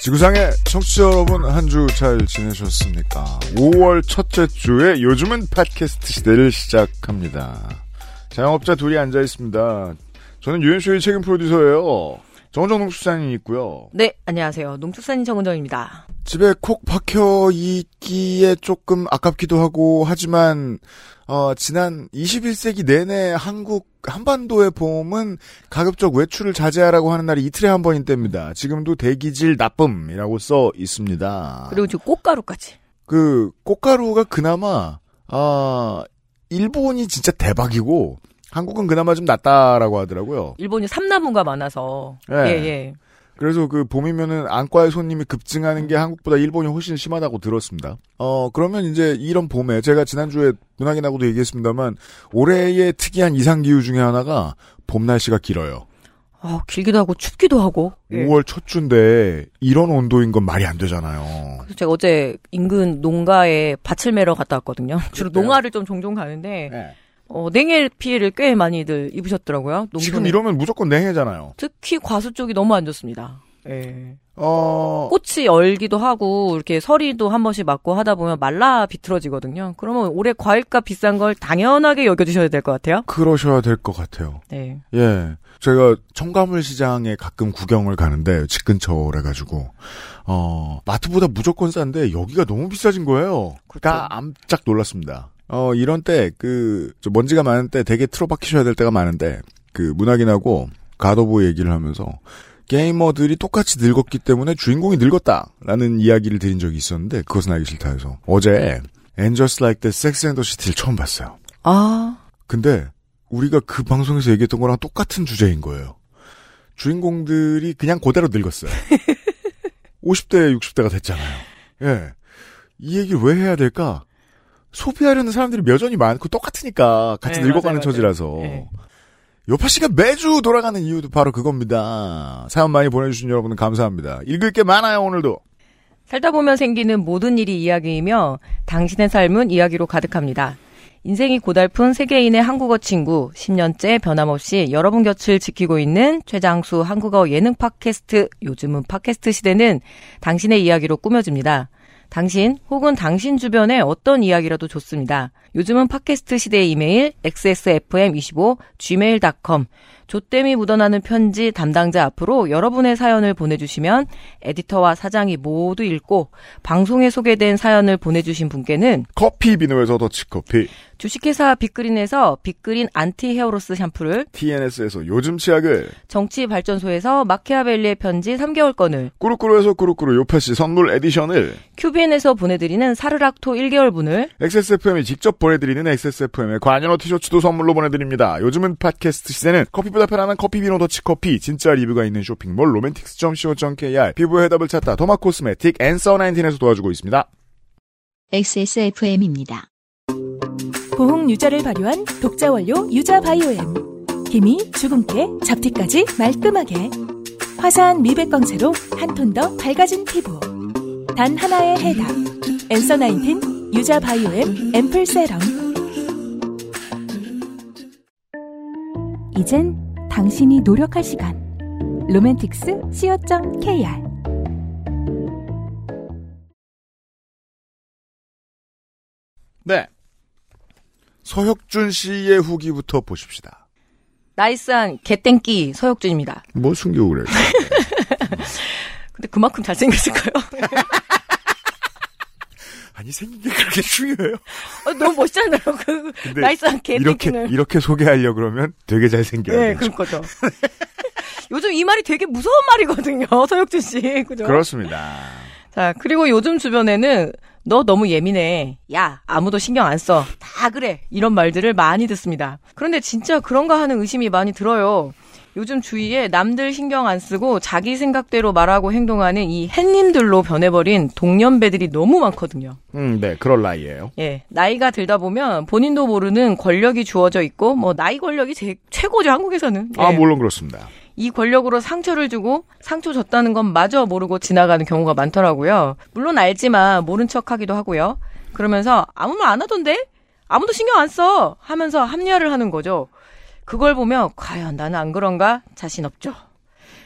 지구상의 청취자 여러분 한 주 잘 지내셨습니까? 5월 첫째 주에 요즘은 팟캐스트 시대를 시작합니다. 자영업자 둘이 앉아 있습니다. 저는 유엔쇼의 책임 프로듀서예요. 정은정 농축산인이 있고요. 네, 안녕하세요. 농축산인 정은정입니다. 집에 콕 박혀 있기에 조금 아깝기도 하고 하지만 어, 지난 21세기 내내 한국 한반도의 봄은 가급적 외출을 자제하라고 하는 날이 이틀에 한 번인 때입니다. 지금도 대기질 나쁨이라고 써 있습니다. 그리고 지금 꽃가루까지. 그 꽃가루가 그나마 아 일본이 진짜 대박이고 한국은 그나마 좀 낫다라고 하더라고요. 일본이 삼나무가 많아서. 예. 예, 예. 그래서 그 봄이면은 안과의 손님이 급증하는 게 한국보다 일본이 훨씬 심하다고 들었습니다. 어 그러면 이제 이런 봄에 제가 지난주에 문학인하고도 얘기했습니다만 올해의 특이한 이상 기후 중에 하나가 봄 날씨가 길어요. 아, 길기도 하고 춥기도 하고. 예. 5월 첫 주인데 이런 온도인 건 말이 안 되잖아요. 그래서 제가 어제 인근 농가에 밭을 매러 갔다 왔거든요. 주로? 농가를 좀 종종 가는데 네. 어, 냉해 피해를 꽤 많이들 입으셨더라고요. 지금 농촌에. 이러면 무조건 냉해잖아요. 특히 과수 쪽이 너무 안 좋습니다. 예. 어 꽃이 얼기도 하고 이렇게 서리도 한 번씩 맞고 하다 보면 말라 비틀어지거든요. 그러면 올해 과일값 비싼 걸 당연하게 여겨주셔야 될 것 같아요. 그러셔야 될 것 같아요. 네. 예. 제가 청가물 시장에 가끔 구경을 가는데 집 근처래 가지고 어 마트보다 무조건 싼데 여기가 너무 비싸진 거예요. 그러니까 깜짝 놀랐습니다. 어 이런 때 그 먼지가 많은 때 되게 틀어박히셔야 될 때가 많은데 그 문학인하고 가도부 얘기를 하면서 게이머들이 똑같이 늙었기 때문에 주인공이 늙었다 라는 이야기를 드린 적이 있었는데 그것은 알기 싫다 해서 어제 엔저스 라이크 때 섹스 앤더 시티를 처음 봤어요. 아, 근데 우리가 그 방송에서 얘기했던 거랑 똑같은 주제인 거예요. 주인공들이 그냥 그대로 늙었어요. 50대, 60대가 됐잖아요. 예. 이 얘기를 왜 해야 될까? 소비하려는 사람들이 여전히 많고 똑같으니까 같이 네, 늙어가는 맞아요, 처지라서. 네. 요파 씨가 매주 돌아가는 이유도 바로 그겁니다. 사연 많이 보내주신 여러분 감사합니다. 읽을 게 많아요, 오늘도. 살다 보면 생기는 모든 일이 이야기이며 당신의 삶은 이야기로 가득합니다. 인생이 고달픈 세계인의 한국어 친구, 10년째 변함없이 여러분 곁을 지키고 있는 최장수 한국어 예능 팟캐스트, 요즘은 팟캐스트 시대는 당신의 이야기로 꾸며집니다. 당신 혹은 당신 주변의 어떤 이야기라도 좋습니다. 요즘은 팟캐스트 시대의 이메일 xsfm25 gmail.com 조땜이 묻어나는 편지 담당자 앞으로 여러분의 사연을 보내주시면 에디터와 사장이 모두 읽고 방송에 소개된 사연을 보내주신 분께는 커피 비노에서 더치커피, 주식회사 빅그린에서 빅그린 anti hair loss 샴푸를 TNS에서 요즘 치약을, 정치발전소에서 마키아벨리의 편지 3개월권을 꾸루꾸루에서 꾸루꾸루 요파 씨 선물 edition을, 큐비엔에서 보내드리는 사르락토 1개월분을 XSFM이 직접 보내드리는 XSFM의 관여로 티셔츠도 선물로 보내드립니다. 요즘은 팟캐스트 시대는 커피보다 편안한 커피 비노 더치커피, 진짜 리뷰가 있는 쇼핑몰 로맨틱스.co.kr, 피부의 해답을 찾다 도마 코스메틱 Answer 19에서 도와주고 있습니다. XSFM입니다. 고흥 유자를 발효한 독자 원료 유자 바이오엠. 기미 주근깨, 잡티까지 말끔하게. 화사한 미백 광채로 한 톤 더 밝아진 피부. 단 하나의 해답. Answer Nineteen 유자 바이오엠 앰플 세럼. 이젠 당신이 노력할 시간. 로맨틱스 co.kr 네. 서혁준 씨의 후기부터 보십시다. 나이스한 개땡끼 서혁준입니다. 뭐 숨기고 그래요? 근데 그만큼 잘생겼을까요? 아니 생긴 게 그렇게 중요해요? 어, 너무 멋있잖아요. 그 나이스한 이렇게 개땡끼는. 이렇게 소개하려 그러면 되게 잘생겨야 네. 그런 거죠. 요즘 이 말이 되게 무서운 말이거든요. 서혁준 씨. 그죠? 그렇습니다. 자, 그리고 요즘 주변에는 너 너무 예민해. 야, 아무도 신경 안 써. 다 그래. 이런 말들을 많이 듣습니다. 그런데 진짜 그런가 하는 의심이 많이 들어요. 요즘 주위에 남들 신경 안 쓰고 자기 생각대로 말하고 행동하는 이 햇님들로 변해버린 동년배들이 너무 많거든요. 음, 네, 그럴 나이에요. 예, 나이가 들다 보면 본인도 모르는 권력이 주어져 있고 뭐 나이 권력이 제, 최고죠 한국에서는. 아, 예. 물론 그렇습니다. 이 권력으로 상처를 주고 상처 줬다는 건 마저 모르고 지나가는 경우가 많더라고요. 물론 알지만 모른 척 하기도 하고요. 그러면서 아무 말 안 하던데? 아무도 신경 안 써! 하면서 합리화를 하는 거죠. 그걸 보면 과연 나는 안 그런가? 자신 없죠.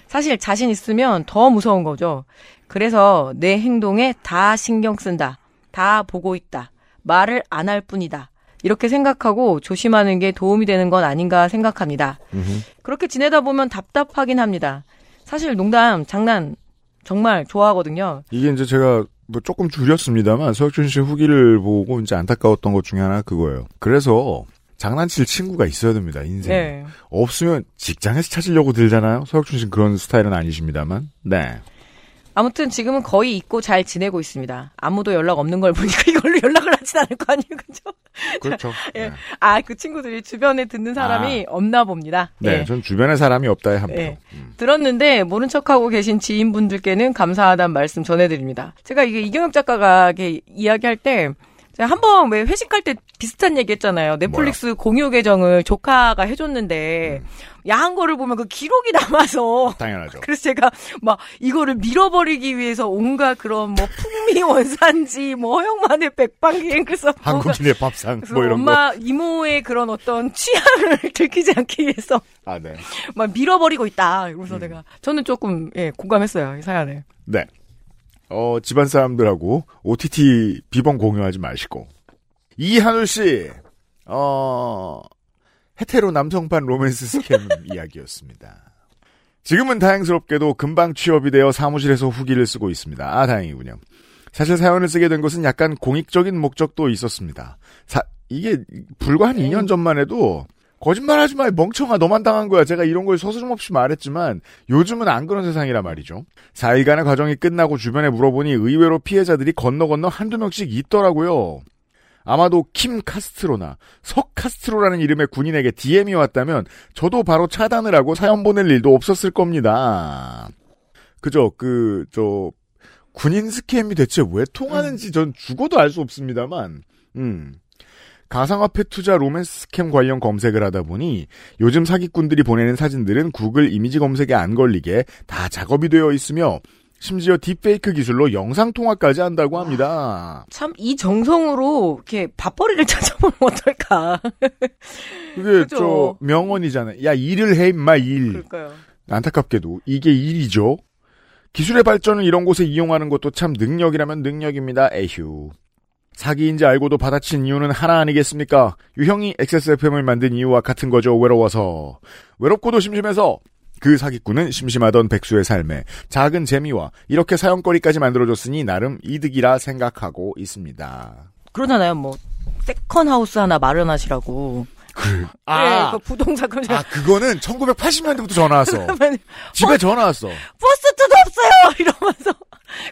사실 자신 있으면 더 무서운 거죠. 그래서 내 행동에 다 신경 쓴다. 다 보고 있다. 말을 안 할 뿐이다. 이렇게 생각하고 조심하는 게 도움이 되는 건 아닌가 생각합니다. 그렇게 지내다 보면 답답하긴 합니다. 사실 농담, 장난 정말 좋아하거든요. 이게 이제 제가 뭐 조금 줄였습니다만 서혁준 씨 후기를 보고 이제 안타까웠던 것 중에 하나 그거예요. 그래서 장난칠 친구가 있어야 됩니다. 인생. 에 네. 없으면 직장에서 찾으려고 들잖아요. 서혁준 씨는 그런 스타일은 아니십니다만. 네. 아무튼 지금은 거의 잊고 잘 지내고 있습니다. 아무도 연락 없는 걸 보니까 이걸로 연락을 하진 않을 거 아니에요, 그죠? 그렇죠. 예. 네. 아, 그 친구들이 주변에 듣는 사람이 없나 봅니다. 네, 예. 전 주변에 사람이 없다에 한 표. 예. 들었는데 모른 척하고 계신 지인분들께는 감사하다는 말씀 전해드립니다. 제가 이게 이경혁 작가가 이렇게 이야기할 때 제가 한번 왜 회식할 때 비슷한 얘기 했잖아요. 넷플릭스 공유 계정을 조카가 해줬는데 야한 거를 보면 그 기록이 남아서 당연하죠. 그래서 제가 막 이거를 밀어버리기 위해서 온갖 그런 뭐 풍미 원산지 뭐 허영만의 백방기행 그래서 한국인의 밥상 뭐 이런 엄마 이모의 그런 어떤 취향을 들키지 않기 위해서 거. 아, 네. 막 밀어버리고 있다. 음. 그래서 내가 저는 조금 예 공감했어요 이 사연에. 네. 어, 집안 사람들하고 OTT 비번 공유하지 마시고. 이한울 씨, 어, 헤테로 남성판 로맨스 스캠 이야기였습니다. 지금은 다행스럽게도 금방 취업이 되어 사무실에서 후기를 쓰고 있습니다. 아, 다행이군요. 사실 사연을 쓰게 된 것은 약간 공익적인 목적도 있었습니다. 사, 이게 불과 한 2년 전만 해도 거짓말 하지 마, 이 멍청아, 너만 당한 거야. 제가 이런 걸 서스름없이 말했지만 요즘은 안 그런 세상이라 말이죠. 4일간의 과정이 끝나고 주변에 물어보니 의외로 피해자들이 건너 건너 한두 명씩 있더라고요. 아마도 킴 카스트로나 석 카스트로라는 이름의 군인에게 DM이 왔다면 저도 바로 차단을 하고 사연 보낼 일도 없었을 겁니다. 그죠? 그, 저, 군인 scam이 대체 왜 통하는지 전 죽어도 알 수 없습니다만, 음. 가상화폐 투자 로맨스 scam 관련 검색을 하다 보니 요즘 사기꾼들이 보내는 사진들은 구글 이미지 검색에 안 걸리게 다 작업이 되어 있으며 심지어 딥페이크 기술로 영상 통화까지 한다고 합니다. 참 이 정성으로 이렇게 밥벌이를 찾아보면 어떨까. 그게. 저 명언이잖아요. 야 일을 해 임마 일. 그럴까요? 안타깝게도 이게 일이죠. 기술의 발전을 이런 곳에 이용하는 것도 참 능력이라면 능력입니다. 에휴. 사기인지 알고도 받아친 이유는 하나 아니겠습니까? 유형이 XSFM을 만든 이유와 같은 거죠. 외로워서. 외롭고도 심심해서 그 사기꾼은 심심하던 백수의 삶에 작은 재미와 이렇게 사연거리까지 만들어줬으니 나름 이득이라 생각하고 있습니다. 그러잖아요. 뭐 second house 하나 마련하시라고. 그, 예, 그 부동산 그 아, 그거는 1980년대부터 전화 왔어. 집에 전화 왔어. first도 없어요. 이러면서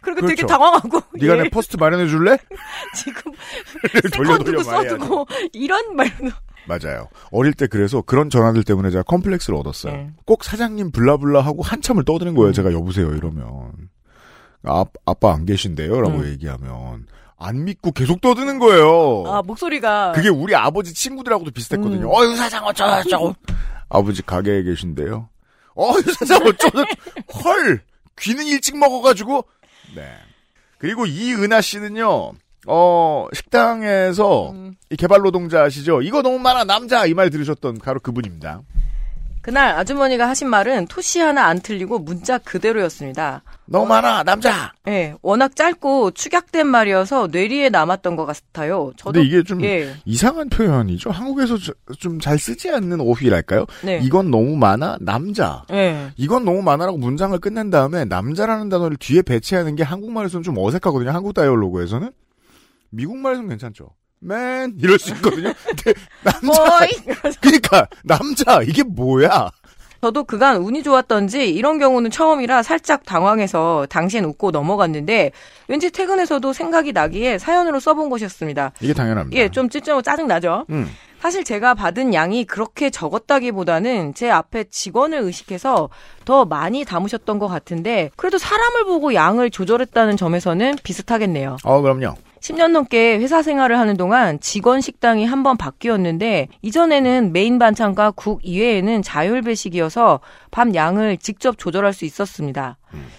그리고 되게 그렇죠. 당황하고. 네가 예, 내 first 마련해 줄래? 지금 돌려 second도. 써두고 이런 말도. 맞아요. 어릴 때 그래서 그런 전화들 때문에 제가 컴플렉스를 얻었어요. 네. 꼭 사장님 blah blah 하고 한참을 떠드는 거예요. 제가 여보세요 이러면. 아, 아빠 안 계신데요? 라고 음. 얘기하면 안 믿고 계속 떠드는 거예요. 아 목소리가. 그게 우리 아버지 친구들하고도 비슷했거든요. 음. 어유 사장 어쩌고저쩌고. 아버지 가게에 계신데요. 어유 사장 어쩌고 헐 귀는 일찍 먹어가지고 네. 그리고 이은하 씨는요. 어 식당에서 음. 이 개발 노동자 아시죠? 이거 너무 많아 남자 이 말 들으셨던 바로 그분입니다. 그날 아주머니가 하신 말은 토시 하나 안 틀리고 문자 그대로였습니다. 너무 많아 남자. 예, 워낙 짧고 축약된 말이어서 뇌리에 남았던 것 같아요. 저도 근데 이게 좀 예, 이상한 표현이죠. 한국에서 좀 잘 쓰지 않는 어휘랄까요? 네, 이건 너무 많아 남자. 예, 이건 너무 많아라고 문장을 끝낸 다음에 남자라는 단어를 뒤에 배치하는 게 한국말에서는 좀 어색하거든요. 한국 다이얼로그에서는. 미국말에서는 괜찮죠. 맨 이럴 수 있거든요. 근데 남자. 그러니까 남자 이게 뭐야? 저도 그간 운이 좋았던지 이런 경우는 처음이라 살짝 당황해서 당시엔 웃고 넘어갔는데 왠지 퇴근해서도 생각이 나기에 사연으로 써본 것이었습니다. 이게 당연합니다. 예, 좀 찔찔하고 짜증 나죠. 음. 사실 제가 받은 양이 그렇게 적었다기보다는 제 앞에 직원을 의식해서 더 많이 담으셨던 것 같은데 그래도 사람을 보고 양을 조절했다는 점에서는 비슷하겠네요. 어, 그럼요. 10년 넘게 회사 생활을 하는 동안 직원 식당이 한 번 바뀌었는데 이전에는 메인 반찬과 국 이외에는 자율 배식이어서 밥 양을 직접 조절할 수 있었습니다.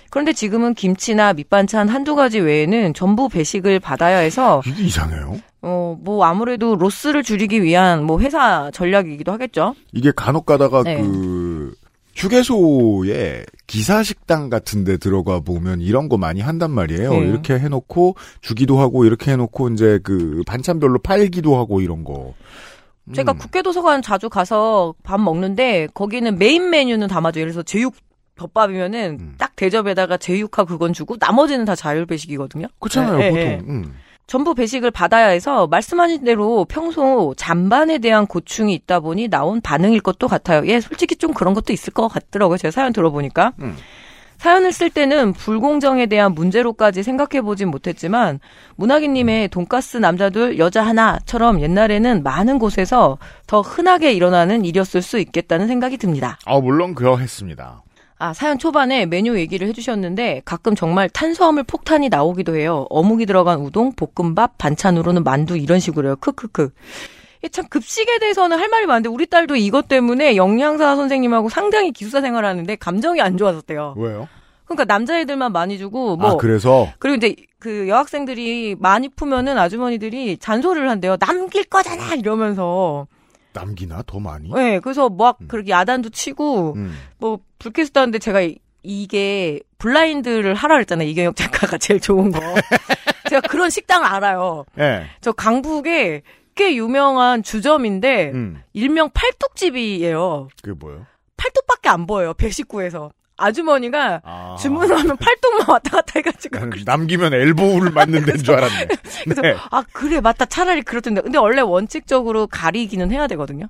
그런데 지금은 김치나 밑반찬 한두 가지 외에는 전부 배식을 받아야 해서 이게 이상해요. 어 뭐 아무래도 로스를 줄이기 위한 뭐 회사 전략이기도 하겠죠. 이게 간혹 가다가 네. 그 휴게소에 기사식당 같은 데 들어가 보면 이런 거 많이 한단 말이에요. 네. 이렇게 해놓고 주기도 하고 이렇게 해놓고 이제 그 반찬별로 팔기도 하고 이런 거. 음. 제가 국회도서관 자주 가서 밥 먹는데 거기는 메인 메뉴는 담아줘요. 그래서 제육 덮밥이면은 음. 딱 대접에다가 제육하 그건 주고 나머지는 다 자율 배식이거든요. 그렇잖아요, 네, 보통. 네. 음. 전부 배식을 받아야 해서 말씀하신 대로 평소 잔반에 대한 고충이 있다 보니 나온 반응일 것도 같아요. 예, 솔직히 좀 그런 것도 있을 것 같더라고요. 제가 사연 들어보니까. 음. 사연을 쓸 때는 불공정에 대한 문제로까지 생각해 보진 못했지만 문학인님의 돈가스 남자둘 여자 하나처럼 옛날에는 많은 곳에서 더 흔하게 일어나는 일이었을 수 있겠다는 생각이 듭니다. 아, 물론 그러했습니다. 아, 사연 초반에 메뉴 얘기를 해주셨는데 가끔 정말 탄수화물 폭탄이 나오기도 해요. 어묵이 들어간 우동, 볶음밥, 반찬으로는 만두 이런 식으로요. 크크크. 참 급식에 대해서는 할 말이 많은데 우리 딸도 이것 때문에 영양사 선생님하고 상당히 기숙사 생활하는데 감정이 안 좋아졌대요. 왜요? 그러니까 남자애들만 많이 주고 뭐 아, 그래서 그리고 이제 그 여학생들이 많이 풀면은 아주머니들이 잔소리를 한대요. 남길 거잖아 이러면서. 남기나 더 많이? 네, 그래서 막 그렇게 야단도 치고 음. 뭐 불쾌했다 하는데 제가 이- 이게 블라인드를 하라 그랬잖아요. 이경혁 작가가 제일 좋은 거. 제가 그런 식당을 알아요. 예. 저 강북에 꽤 유명한 주점인데 음. 일명 팔뚝집이에요. 그게 뭐예요? 팔뚝밖에 안 보여요. 배식구에서. 아주머니가 아. 주문하면 팔뚝만 왔다 갔다 해가지고 남기면 엘보우를 맞는 데인 줄 알았네. 그래서 네. 아 그래 맞다 차라리 그렇던데 근데 원래 원칙적으로 가리기는 해야 되거든요.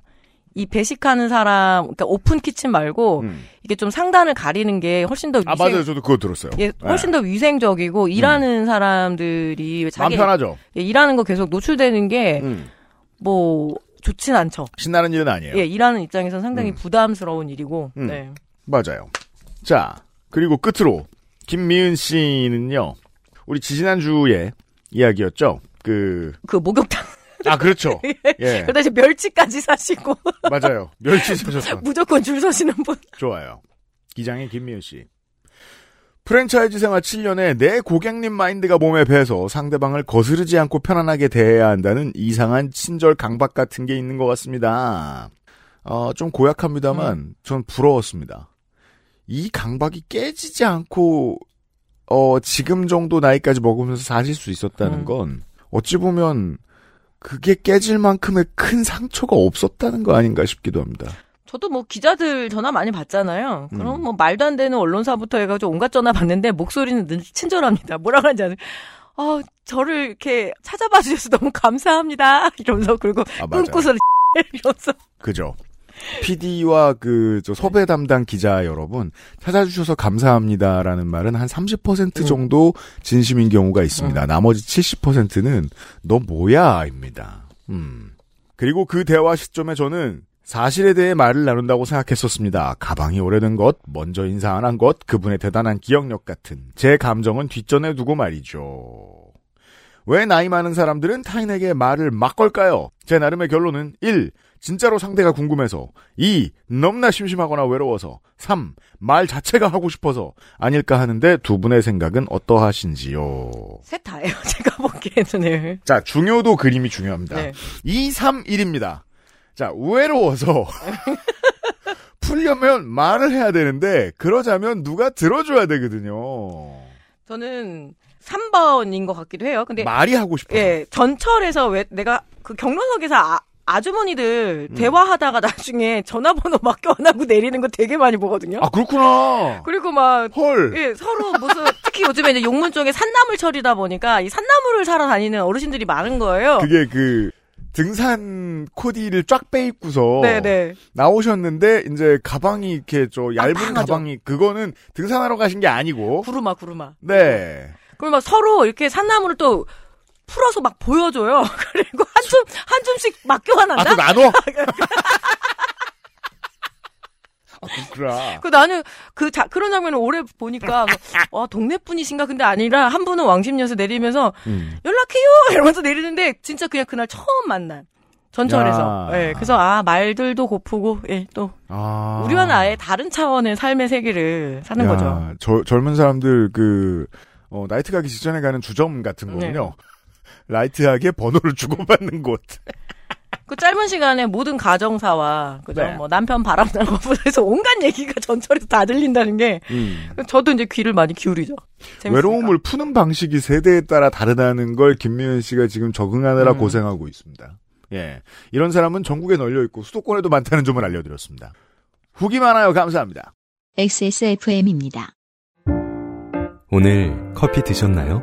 이 배식하는 사람 그러니까 오픈 키친 말고 음. 이게 좀 상단을 가리는 게 훨씬 더 위생 아, 맞아요. 저도 그거 들었어요. 예, 훨씬 더 위생적이고 일하는 사람들이 마음 자기 편하죠. 예, 일하는 거 계속 노출되는 게뭐 음. 좋진 않죠. 신나는 일은 아니에요. 예, 일하는 입장에서는 상당히 음. 부담스러운 일이고. 음. 네. 맞아요. 자, 그리고 끝으로 김미은 씨는요. 우리 지지난주에 이야기였죠. 그, 그 목욕탕 아, 그렇죠. 예. 그다음에 이제 멸치까지 사시고 맞아요. 멸치 사셨어. 무조건 줄 서시는 분. 좋아요. 기장의 김미은 씨. 프랜차이즈 생활 7년에 내 고객님 마인드가 몸에 배서 상대방을 거스르지 않고 편안하게 대해야 한다는 이상한 친절 강박 같은 게 있는 것 같습니다. 어, 좀 고약합니다만, 전 부러웠습니다. 이 강박이 깨지지 않고, 어, 지금 정도 나이까지 먹으면서 사실 수 있었다는 음. 건, 어찌 보면, 그게 깨질 만큼의 큰 상처가 없었다는 거 아닌가 싶기도 합니다. 저도 뭐 기자들 전화 많이 받잖아요. 그럼 음. 뭐 말도 안 되는 언론사부터 해가지고 온갖 전화 받는데 목소리는 늘 친절합니다. 뭐라 그러는지 아세요? 어, 저를 이렇게 찾아봐 주셔서 너무 감사합니다. 이러면서 그리고 아. 꿈꾸서 이러면서 그죠. PD와 그, 저, 섭외 담당 기자 여러분, 찾아주셔서 감사합니다라는 말은 한 30% 음. 정도 진심인 경우가 있습니다. 나머지 70%는 너 뭐야? 입니다. 음. 그리고 그 대화 시점에 저는 사실에 대해 말을 나눈다고 생각했었습니다. 가방이 오래된 것, 먼저 인사 안 한 것, 그분의 대단한 기억력 같은 제 감정은 뒷전에 두고 말이죠. 왜 나이 많은 사람들은 타인에게 말을 막 걸까요? 제 나름의 결론은 1. 진짜로 상대가 궁금해서 2. 너무나 심심하거나 외로워서 3. 말 자체가 하고 싶어서 아닐까 하는데 두 분의 생각은 어떠하신지요? 셋 다예요. 제가 보기에는 네. 자, 중요도 그림이 중요합니다. 네. 2, 3, 1입니다. 자, 외로워서 풀려면 말을 해야 되는데 그러자면 누가 들어줘야 되거든요. 저는 3번인 것 같기도 해요. 근데 말이 하고 싶어서. 예, 전철에서 왜 내가 그 경로석에서 아, 아주머니들 음. 대화하다가 나중에 전화번호 맡겨 안 하고 내리는 거 되게 많이 보거든요. 아, 그렇구나. 그리고 막 헐. 예, 서로 무슨 특히 요즘에 이제 용문 쪽에 산나물 처리다 보니까 이 산나물을 사러 다니는 어르신들이 많은 거예요. 그게 그 등산 코디를 쫙 빼입고서 네네. 나오셨는데 이제 가방이 이렇게 저 얇은 빵빵하죠. 가방이 그거는 등산하러 가신 게 아니고 구루마 구루마. 네. 그리고 막 서로 이렇게 산나물을 또 풀어서 막 보여줘요. 그리고 한 줌, 한 줌씩 막 교환한다? 아, 또 나눠? 아, 그렇구나. 그 나는 그 자, 그런 장면을 오래 보니까 뭐, 와 동네 분이신가 근데 아니라 한 분은 왕십리에서 내리면서 음. 연락해요 이러면서 내리는데 진짜 그냥 그날 처음 만난 전철에서 야. 예 그래서 아 말들도 고프고 예 또 아. 우리와는 아예 다른 차원의 삶의 세계를 사는 야, 거죠 저, 젊은 사람들 그 어, 나이트 가기 직전에 가는 주점 같은 네. 거군요. 라이트하게 번호를 주고받는 곳. 그 짧은 시간에 모든 가정사와 그죠 네. 뭐 남편 바람나는 것부터 온갖 얘기가 전철에서 다 들린다는 게 저도 이제 귀를 많이 기울이죠 재밌으니까. 음. 외로움을 푸는 방식이 세대에 따라 다르다는 걸 김미연 씨가 지금 적응하느라 음. 고생하고 있습니다. 예. 이런 사람은 전국에 널려 있고 수도권에도 많다는 점을 알려드렸습니다. 후기 많아요. 감사합니다. XSFM입니다. 오늘 커피 드셨나요?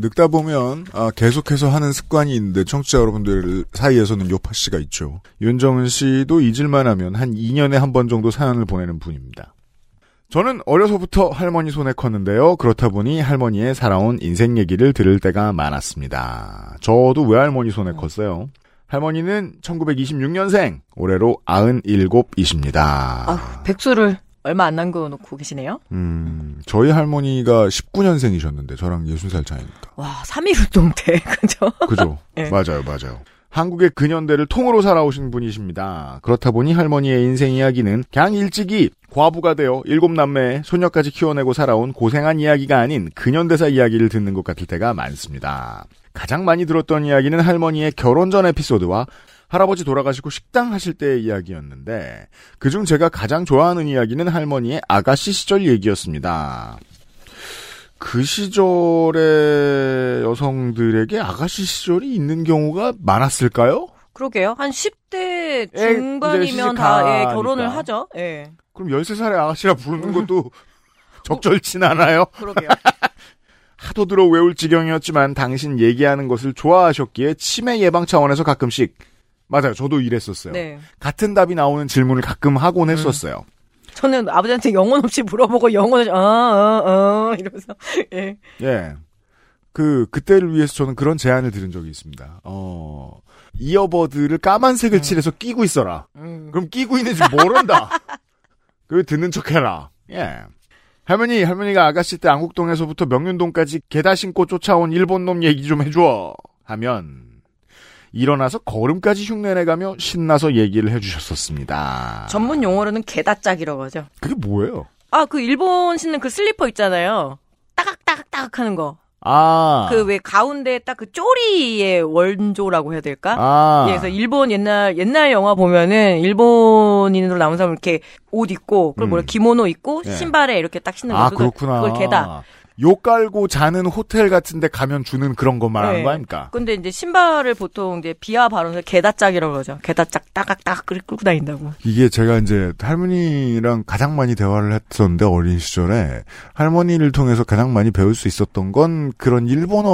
늙다 보면 아, 계속해서 하는 습관이 있는데 청취자 여러분들 사이에서는 요파 씨가 있죠. 윤정은 씨도 잊을만 하면 한 2년에 한 번 정도 사연을 보내는 분입니다. 저는 어려서부터 할머니 손에 컸는데요. 그렇다 보니 할머니의 살아온 인생 얘기를 들을 때가 많았습니다. 저도 외할머니 손에 컸어요. 할머니는 1926년생, 올해로 97이십니다. 아휴, 백수를 얼마 안 남겨놓고 계시네요 음, 저희 할머니가 19년생이셨는데 저랑 60살 차이니까. 와 3.1운동 때 그죠 그죠? 네. 맞아요, 맞아요. 한국의 근현대를 통으로 살아오신 분이십니다. 그렇다 보니 할머니의 인생 이야기는 그냥 일찍이 과부가 되어 일곱 남매 소녀까지 키워내고 살아온 고생한 이야기가 아닌 근현대사 이야기를 듣는 것 같을 때가 많습니다. 가장 많이 들었던 이야기는 할머니의 결혼 전 에피소드와 할아버지 돌아가시고 식당 하실 때의 이야기였는데 그중 제가 가장 좋아하는 이야기는 할머니의 아가씨 시절 얘기였습니다. 그 시절의 여성들에게 아가씨 시절이 있는 경우가 많았을까요? 그러게요. 한 10대 예, 중반이면 다 예. 결혼을 하죠. 예. 그럼 13살의 아가씨라 부르는 것도 적절치 않아요? 그러게요. 하도 들어 외울 지경이었지만 당신 얘기하는 것을 좋아하셨기에 치매 예방 차원에서 가끔씩 맞아요. 저도 이랬었어요. 네. 같은 답이 나오는 질문을 가끔 하곤 했었어요. 저는 아버지한테 영혼 없이 물어보고 영혼 없이 어, 어, 어 이러면서 예. 예. 그 그때를 위해서 저는 그런 제안을 들은 적이 있습니다. 어. 이어버드를 까만색을 칠해서 끼고 있어라. 음. 그럼 끼고 있는지 모른다. 그 듣는 척해라. 예. 할머니, 할머니가 아가씨 때 안국동에서부터 명륜동까지 게다 신고 쫓아온 일본 놈 얘기 좀 해줘. 하면 일어나서 걸음까지 흉내내가며 신나서 얘기를 해주셨었습니다. 전문 용어로는 게다짝이라고 하죠. 그게 뭐예요? 아, 그 일본 신는 그 슬리퍼 있잖아요. 따각따각따각 하는 거. 아, 그 왜 가운데 딱 그 쪼리의 원조라고 해야 될까? 아, 예, 그래서 일본 옛날 옛날 영화 보면은 일본인으로 나온 사람 이렇게 옷 입고 그걸 뭐라 음. 기모노 입고 예. 신발에 이렇게 딱 신는 아 거. 그렇구나. 그걸 게다. 요 깔고 자는 호텔 같은데 가면 주는 그런 거 말하는 네. 거 아닙니까? 근데 이제 신발을 보통 이제 비하 발언을 게다짝이라고 그러죠. 따각따각 끌- 끌고 다닌다고. 이게 제가 이제 할머니랑 가장 많이 대화를 했었는데 어린 시절에 할머니를 통해서 가장 많이 배울 수 있었던 건 그런 일본어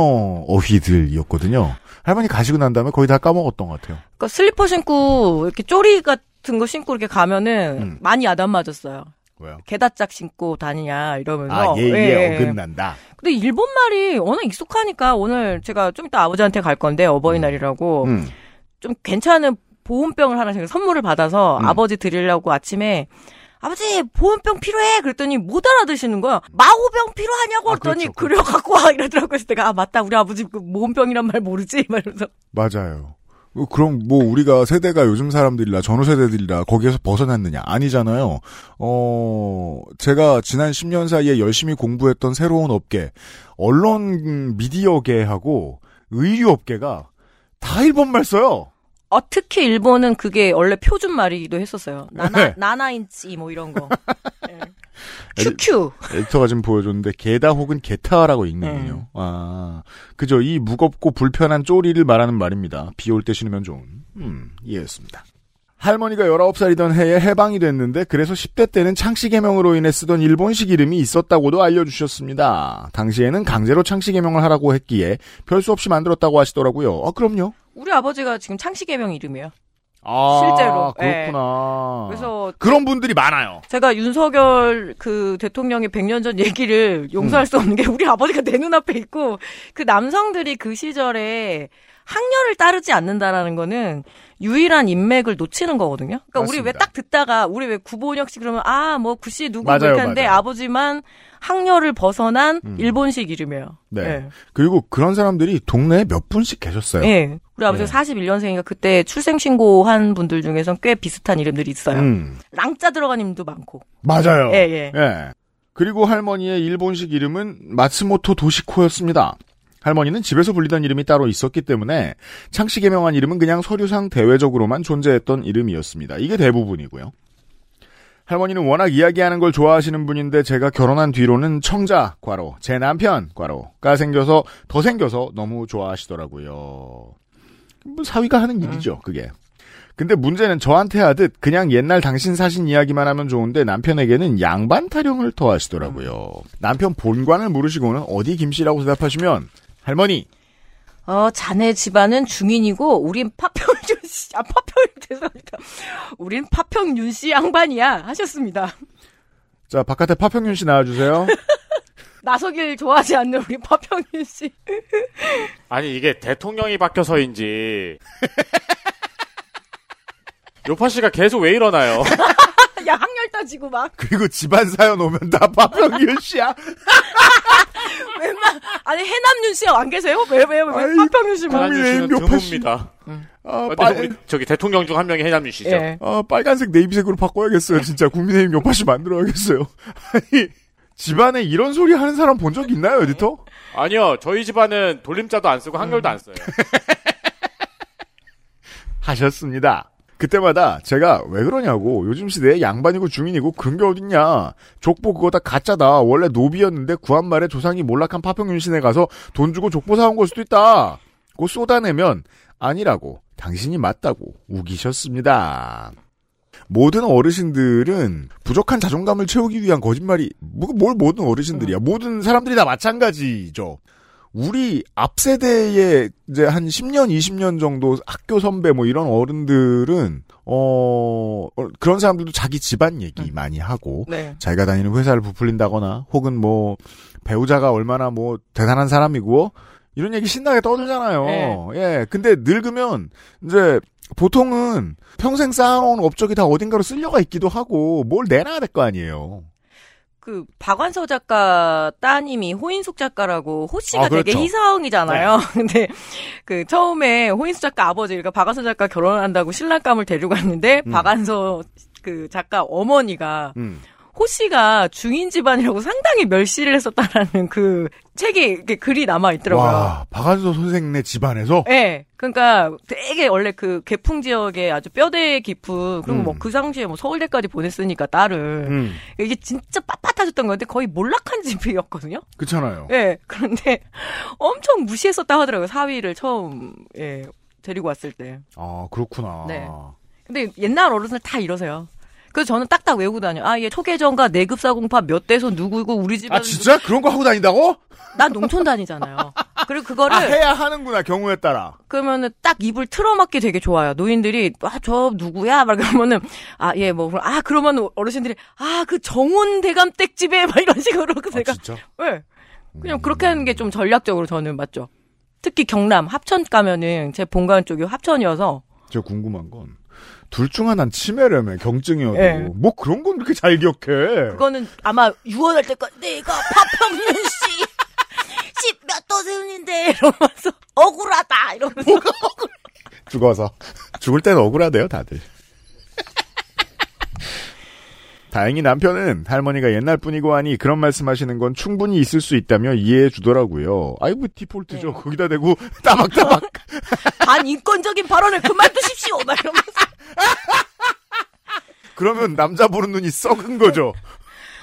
어휘들이었거든요. 할머니 가시고 난 다음에 거의 다 까먹었던 것 같아요. 그러니까 슬리퍼 신고 이렇게 쪼리 같은 거 신고 이렇게 가면은 음. 많이 야단 맞았어요. 왜요? 게다짝 신고 다니냐 이러면서. 아, 예, 예, 예. 어긋난다. 근데 일본 말이 워낙 익숙하니까 오늘 제가 좀 이따 아버지한테 갈 건데 어버이날이라고 음. 좀 괜찮은 보온병을 하나 제가 선물을 받아서 음. 아버지 드리려고 아침에 아버지 보온병 필요해 그랬더니 못 알아드시는 거야 마호병 필요하냐고 아, 그랬더니 그렇죠, 그래 갖고 와 이러더라고요 그래서 내가 아 맞다 우리 아버지 그 보온병이란 말 모르지 말면서 맞아요. 어, 그럼 뭐 우리가 세대가 요즘 사람들이라 전후 세대들이라 거기에서 벗어났느냐 아니잖아요. 어 제가 지난 10년 사이에 열심히 공부했던 새로운 업계 언론 미디어계하고 의류 업계가 다 일본말 써요. 어 특히 일본은 그게 원래 표준 말이기도 했었어요 나나 네. 나나인치 뭐 이런 거 예. 큐큐 에디터가 지금 보여줬는데 게다 혹은 게타라고 읽는군요. 음. 아 그죠 이 무겁고 불편한 쪼리를 말하는 말입니다. 비 올 때 신으면 좋은. 음 이해했습니다. 할머니가 19살이던 해에 해방이 됐는데 그래서 10대 때는 창씨 개명으로 인해 쓰던 일본식 이름이 있었다고도 알려주셨습니다. 당시에는 강제로 창씨 개명을 하라고 했기에 별 수 없이 만들었다고 하시더라고요. 아 그럼요. 우리 아버지가 지금 창씨 개명 이름이에요. 아 실제로, 그렇구나. 그래서 그런 분들이 많아요. 제가 윤석열 그 대통령의 100년 전 얘기를 용서할 수 없는 게 우리 아버지가 내 눈앞에 있고 그 남성들이 그 시절에 학렬을 따르지 않는다라는 거는 유일한 인맥을 놓치는 거거든요. 그러니까 우리 왜 맞습니다. 딱 듣다가 우리 왜 구본혁 씨 그러면 아 뭐 구씨 누구 하는데 맞아요. 아버지만 학렬을 벗어난 음. 일본식 이름이에요. 네. 그리고 그런 사람들이 동네에 몇 분씩 계셨어요. 예. 우리 아버지가 네. 41년생이니까 그때 출생 신고 한 분들 중에선 꽤 비슷한 이름들이 있어요. 음, 랑자 들어간 이름도 많고. 맞아요. 예, 예. 예. 그리고 할머니의 일본식 이름은 마츠모토 도시코였습니다. 할머니는 집에서 불리던 이름이 따로 있었기 때문에 창씨 개명한 이름은 그냥 서류상 대외적으로만 존재했던 이름이었습니다. 이게 대부분이고요. 할머니는 워낙 이야기하는 걸 좋아하시는 분인데 제가 결혼한 뒤로는 청자 과로 제 남편 과로가 생겨서 더 생겨서 너무 좋아하시더라고요. 뭐 사위가 하는 일이죠, 그게. 근데 문제는 저한테 하듯 그냥 옛날 당신 사신 이야기만 하면 좋은데 남편에게는 양반 타령을 더하시더라고요. 남편 본관을 물으시고는 어디 김씨라고 대답하시면 할머니 어, 자네 집안은 중인이고, 우린 파평윤 씨, 아, 파평, 죄송합니다. 우린 파평윤 씨 양반이야. 하셨습니다. 자 바깥에 파평윤 씨 나와주세요. 나서길 좋아하지 않는 우리 파평윤 씨. 아니 이게 대통령이 바뀌어서인지 요파 씨가 계속 왜 이러나요? 야, 학렬 따지고 막. 그리고 집안 사연 오면 다 파평윤 씨야. 웬만, 아니, 해남윤 씨 안 계세요? 왜, 왜, 왜, 아이, 파평윤 씨만. 국민의 하나님 씨는 요파 씨. 드뭅니다. 아, 근데 빨, 우리 저기 대통령 중 한 명이 해남유 씨죠. 예. 아, 빨간색 네이비색으로 바꿔야겠어요. 진짜 국민의힘 요파씨 만들어야겠어요. 아니 집안에 이런 소리 하는 사람 본 적 있나요, 에디터? 아니요, 저희 집안은 돌림자도 안 쓰고 한결도 안 써요. 하셨습니다. 그때마다 제가 왜 그러냐고. 요즘 시대에 양반이고 중인이고 게 어딨냐. 족보 그거 다 가짜다. 원래 노비였는데 구한 말에 조상이 몰락한 파평윤 신에 가서 돈 주고 족보 사온 걸 수도 있다. 고 쏟아내면 아니라고. 당신이 맞다고 우기셨습니다. 모든 어르신들은 부족한 자존감을 채우기 위한 거짓말이 뭐- 뭘 모든 어르신들이야. 모든 사람들이 다 마찬가지죠 우리 앞 세대의 이제 한 10년, 20년 정도 학교 선배 뭐 이런 어른들은 어 어, 그런 사람들도 자기 집안 얘기 많이 하고 네. 자기가 다니는 회사를 부풀린다거나 혹은 뭐 배우자가 얼마나 뭐 대단한 사람이고 이런 얘기 신나게 떠들잖아요. 네. 예. 근데 늙으면 이제 보통은 평생 쌓아놓은 업적이 다 어딘가로 쓸려가 있기도 하고 뭘 내놔야 될 거 아니에요. 그 박완서 작가 따님이 호인숙 작가라고 호 씨가 아, 그렇죠. 되게 희성이잖아요. 근데 그 처음에 호인숙 작가 아버지 그러니까 박완서 작가 결혼한다고 신랑감을 데리고 갔는데 음. 박완서 그 작가 어머니가 음. 호 씨가 중인 집안이라고 상당히 멸시를 했었다라는 그 책이 이렇게 글이 남아 있더라고요. 와, 박한서 선생네 집안에서 예. 그러니까 되게 원래 그 개풍 지역에 아주 뼈대 깊은 그리고 음. 뭐그 당시에 뭐 서울대까지 보냈으니까 딸을 음, 이게 진짜 빳빳하셨던 건데 거의 몰락한 집이었거든요. 그렇잖아요. 예. 그런데 엄청 무시했었다 하더라고요. 사위를 처음 예 데리고 왔을 때. 아, 그렇구나. 네. 근데 옛날 어른들 다 이러세요. 그래서 저는 딱딱 외우고 다녀. 아, 얘 초계전과 내급사공파 몇 대서 누구고 우리 집안 아, 진짜? 그런 거 하고 다닌다고? 난 농촌 다니잖아요. 그리고 그거를 아, 해야 하는구나, 경우에 따라. 그러면은 딱 입을 틀어막기 되게 좋아요. 노인들이 아 저 누구야? 막 그러면은 아 예 뭐 아 그러면 어르신들이 아 그 정운 대감 댁 집에 막 이런 식으로 그 아, 제가 진짜? 예 그냥 그렇게 하는 게 좀 전략적으로 저는 맞죠. 특히 경남 합천 가면은 제 본관 쪽이 합천이어서 제가 궁금한 건, 둘 중 하나는 치매라며, 경증이어도. 예. 뭐 그런 건 그렇게 잘 기억해. 그거는 아마 유언할 때까 내가 파평윤 씨. 십몇 도세운인데 이러면서 억울하다 이러면서 죽어서. 죽을 땐 억울하대요, 다들. 다행히 남편은 할머니가 옛날 뿐이고 하니 그런 말씀하시는 건 충분히 있을 수 있다며 이해해 주더라고요. 아이고 디폴트죠. 네. 거기다 대고 따박따박. 반 인권적인 발언을 그만두십시오 막 이러면서 그러면 남자 보는 눈이 썩은 거죠.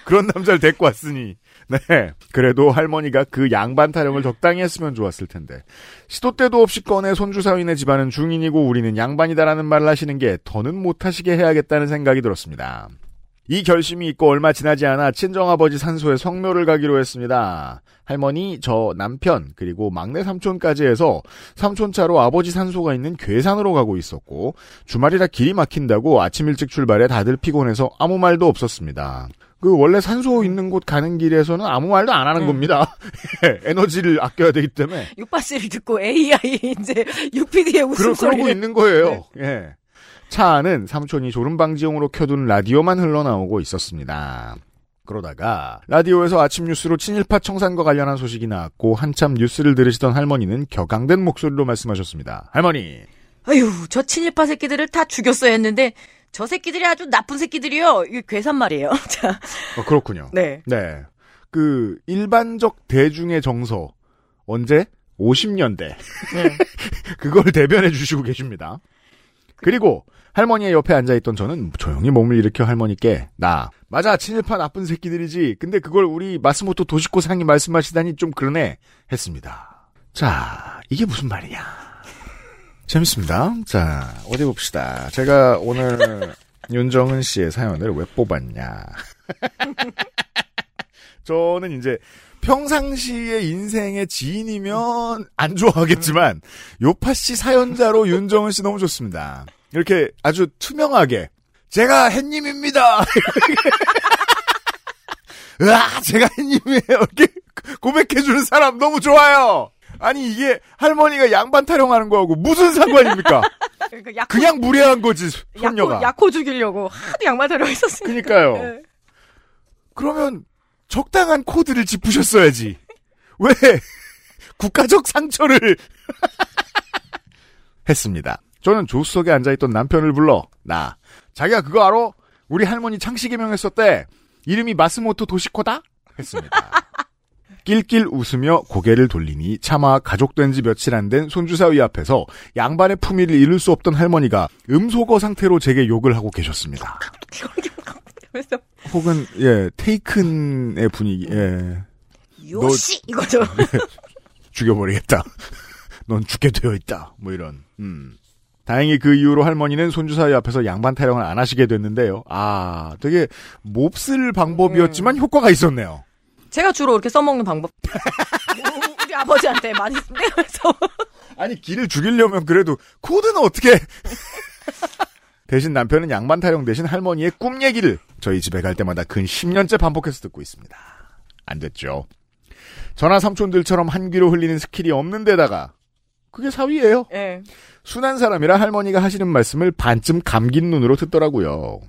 그런 남자를 데리고 왔으니 네. 그래도 할머니가 그 양반 타령을 적당히 했으면 좋았을 텐데. 시도 때도 없이 꺼내 손주 사위네 집안은 중인이고 우리는 양반이다라는 말을 하시는 게 더는 못하시게 해야겠다는 생각이 들었습니다. 이 결심이 있고 얼마 지나지 않아 친정아버지 산소에 성묘를 가기로 했습니다. 할머니, 저 남편, 그리고 막내 삼촌까지 해서 삼촌차로 아버지 산소가 있는 괴산으로 가고 있었고 주말이라 길이 막힌다고 아침 일찍 출발해 다들 피곤해서 아무 말도 없었습니다. 그 원래 산소 있는 곳 가는 길에서는 아무 말도 안 하는 음. 겁니다. 예, 에너지를 아껴야 되기 때문에 육바씨를 듣고 AI 이제 UPD의 그러, 그러고 있는 거예요. 예. 차 안은 삼촌이 졸음방지용으로 켜둔 라디오만 흘러나오고 있었습니다. 그러다가 라디오에서 아침 뉴스로 친일파 청산과 관련한 소식이 나왔고 한참 뉴스를 들으시던 할머니는 격앙된 목소리로 말씀하셨습니다. 할머니, 아유, 저 친일파 새끼들을 다 죽였어야 했는데 저 새끼들이 아주 나쁜 새끼들이요. 이게 괴산 말이에요. 자, 어, 그렇군요. 네. 네. 그 일반적 대중의 정서 언제 50년대 네. 그걸 대변해 주시고 계십니다. 그리고 할머니의 옆에 앉아있던 저는 조용히 몸을 일으켜 할머니께 나 맞아 친일파 나쁜 새끼들이지 근데 그걸 우리 마스모토 도시코 상이 말씀하시다니 좀 그러네 했습니다. 자 이게 무슨 말이냐 재밌습니다. 자 어디 봅시다. 제가 오늘 윤정은 씨의 사연을 왜 뽑았냐 저는 이제 평상시의 인생의 지인이면 안 좋아하겠지만 요파 씨 사연자로 윤정은 씨 너무 좋습니다. 이렇게 아주 투명하게 제가 햇님입니다. 으아 제가 햇님이에요. 이렇게 고백해주는 사람 너무 좋아요. 아니 이게 할머니가 양반 타령하는 거하고 무슨 상관입니까? 그러니까 약호, 그냥 무례한 거지 손녀가. 약호, 약호 죽이려고 하도 양말 들어 있었으니까. 그니까요. 네. 그러면 적당한 코드를 짚으셨어야지. 왜 국가적 상처를 했습니다. 저는 조수석에 앉아있던 남편을 불러 나 자기가 그거 알아? 우리 할머니 창씨 개명했었대. 이름이 마스모토 도시코다? 했습니다. 낄낄 웃으며 고개를 돌리니 차마 가족된 지 며칠 안 된 손주사위 앞에서 양반의 품위를 잃을 수 없던 할머니가 음소거 상태로 제게 욕을 하고 계셨습니다. 혹은 예 테이큰의 분위기 예 요시 이거죠. 죽여버리겠다. 넌 죽게 되어 있다. 뭐 이런. 음. 다행히 그 이후로 할머니는 손주사위 앞에서 양반 타령을 안 하시게 됐는데요. 아, 되게 몹쓸 방법이었지만 효과가 있었네요. 제가 주로 이렇게 써먹는 방법. 우리 아버지한테 많이 쓰면서 아니 길을 죽이려면 그래도 코드는 어떻게? 대신 남편은 양반 타령 대신 할머니의 꿈 얘기를 저희 집에 갈 때마다 근 10년째 반복해서 듣고 있습니다. 안 됐죠. 저나 삼촌들처럼 한 귀로 흘리는 skill이 없는 데다가 그게 사위예요. 예. 순한 사람이라 할머니가 하시는 말씀을 반쯤 감긴 눈으로 듣더라고요.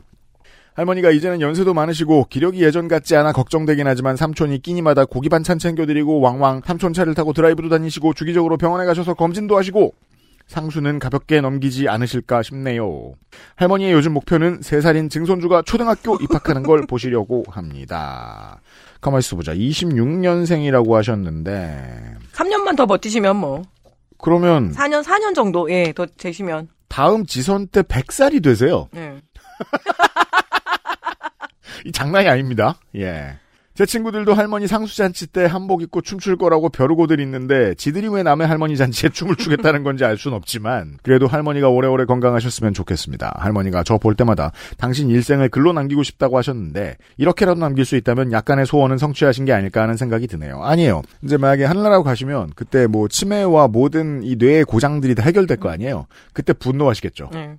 할머니가 이제는 연세도 많으시고 기력이 예전 같지 않아 걱정되긴 하지만 삼촌이 끼니마다 고기 반찬 챙겨드리고 왕왕 삼촌 차를 타고 드라이브도 다니시고 주기적으로 병원에 가셔서 검진도 하시고 상수는 가볍게 넘기지 않으실까 싶네요. 할머니의 요즘 목표는 3살인 증손주가 초등학교 입학하는 걸 보시려고 합니다. 가만히 있어 보자. 26년생이라고 하셨는데 3년만 더 버티시면 뭐 그러면 4년 4년 정도 예, 더 되시면 다음 지선 때 100살이 되세요. 예. 이 장난이 아닙니다. 예. 제 친구들도 할머니 상수잔치 때 한복 입고 춤출 거라고 벼르고들 있는데 지들이 왜 남의 할머니 잔치에 춤을 추겠다는 건지 알순 없지만 그래도 할머니가 오래오래 건강하셨으면 좋겠습니다. 할머니가 저 볼 때마다 당신 일생을 글로 남기고 싶다고 하셨는데 이렇게라도 남길 수 있다면 약간의 소원은 성취하신 게 아닐까 하는 생각이 드네요. 아니에요. 이제 만약에 하늘나라로 가시면 그때 뭐 치매와 모든 이 뇌의 고장들이 다 해결될 거 아니에요. 그때 분노하시겠죠. 예.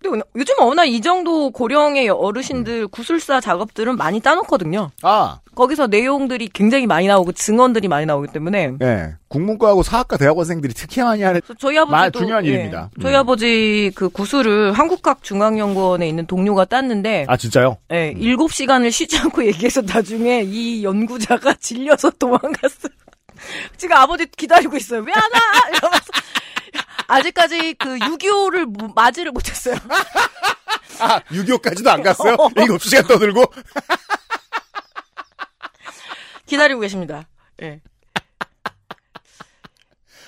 근데 요즘 워낙 이 정도 고령의 어르신들 구술사 작업들은 많이 따놓거든요. 아, 거기서 내용들이 굉장히 많이 나오고 증언들이 많이 나오기 때문에 예. 국문과하고 사학과 대학원생들이 특히 많이 하는 저희 아버지도 마- 중요한 일입니다. 저희 음. 아버지 그 구술을 한국학중앙연구원에 있는 동료가 땄는데 아 진짜요? 예, 7시간을 쉬지 않고 얘기해서 나중에 이 연구자가 질려서 도망갔어요. 지금 아버지 기다리고 있어요. 왜 안 와? 아직까지 그 6.25를 맞이를 못했어요. 아, 6.25까지도 안 갔어요? 7시간 떠들고? 기다리고 계십니다. 예.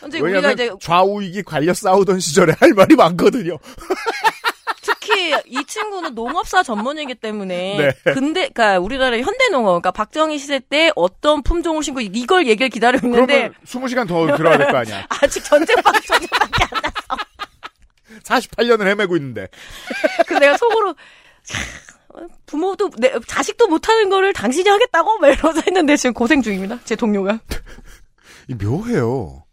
현재 우리가 이제 좌우익이 갈려 싸우던 시절에 할 말이 많거든요. 특히 이, 이 친구는 농업사 전문이기 때문에. 네. 근데, 그니까 우리나라 현대 농업, 그니까 박정희 시대 때 어떤 품종을 신고 이걸 얘기를 기다리고 있는데. 그러면 20시간 더 들어야 될 거 아니야. 아직 전쟁방, 전쟁밖에 안 났어. 48년을 헤매고 있는데. 그 내가 속으로, 야, 부모도, 내, 자식도 못하는 거를 당신이 하겠다고? 막 이러면서 했는데 지금 고생 중입니다. 제 동료가. 이 묘해요.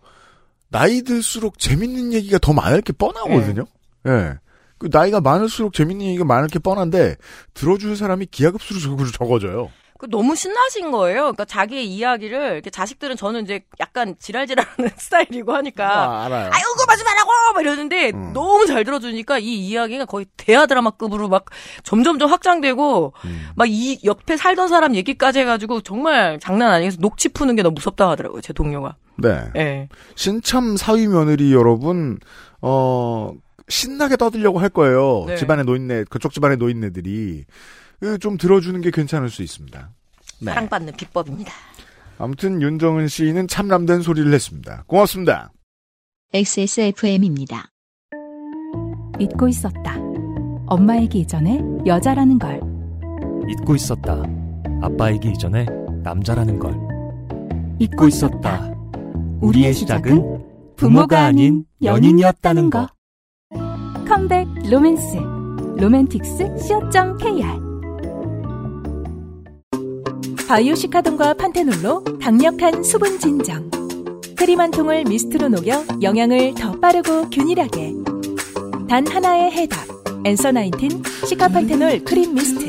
나이 들수록 재밌는 얘기가 더 많을 게 뻔하거든요. 예. 그 나이가 많을수록 재밌는 얘기가 많을 게 뻔한데 들어줄 사람이 기하급수로 적어져요. 그 너무 신나신 거예요. 그러니까 자기의 이야기를 이렇게 자식들은 저는 이제 약간 지랄지랄하는 스타일이고 하니까 아, 알아요. 아유 그거 하지 말라고 막 이러는데 음. 너무 잘 들어주니까 이 이야기가 거의 대하 드라마급으로 막 점점점 확장되고 음. 막이 옆에 살던 사람 얘기까지 해가지고 정말 장난 아니어서 녹취 푸는 게 너무 무섭다 하더라고요 제 동료가. 네. 예. 신참 사위 며느리 여러분, 어, 신나게 떠들려고 할 거예요. 네. 집안의 노인네, 그쪽 집안의 노인네들이. 그, 좀 들어주는 게 괜찮을 수 있습니다. 네. 사랑받는 비법입니다. 아무튼 윤정은 씨는 참람된 소리를 했습니다. 고맙습니다. XSFM입니다. 잊고 있었다. 엄마이기 이전에 여자라는 걸. 잊고 있었다. 아빠이기 이전에 남자라는 걸. 잊고 잊고 있었다. 우리의 시작은 부모가 아닌 연인이었다는 거. 컴백 로맨스. 로맨틱스 co.kr 바이오시카돈과 판테놀로 강력한 수분 진정. 크림 한 통을 미스트로 녹여 영양을 더 빠르고 균일하게. 단 하나의 해답. Answer Nineteen 시카판테놀 크림 미스트.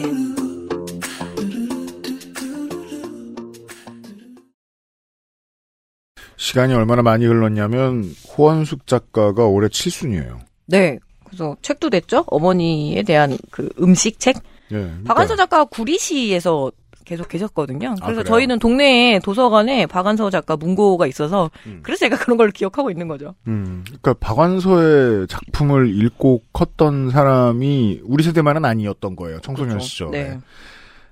시간이 얼마나 많이 흘렀냐면, 호원숙 작가가 올해 7순이에요. 네. 그래서 책도 됐죠. 어머니에 대한 그 음식 책. 예. 박완서 작가가 구리시에서 계속 계셨거든요. 아, 그래서 그래요? 저희는 동네에 도서관에 박완서 작가 문고가 있어서 음. 그래서 제가 그런 걸 기억하고 있는 거죠. 음, 그러니까 박완서의 작품을 읽고 컸던 사람이 우리 세대만은 아니었던 거예요. 청소년 그렇죠. 시절에. 네.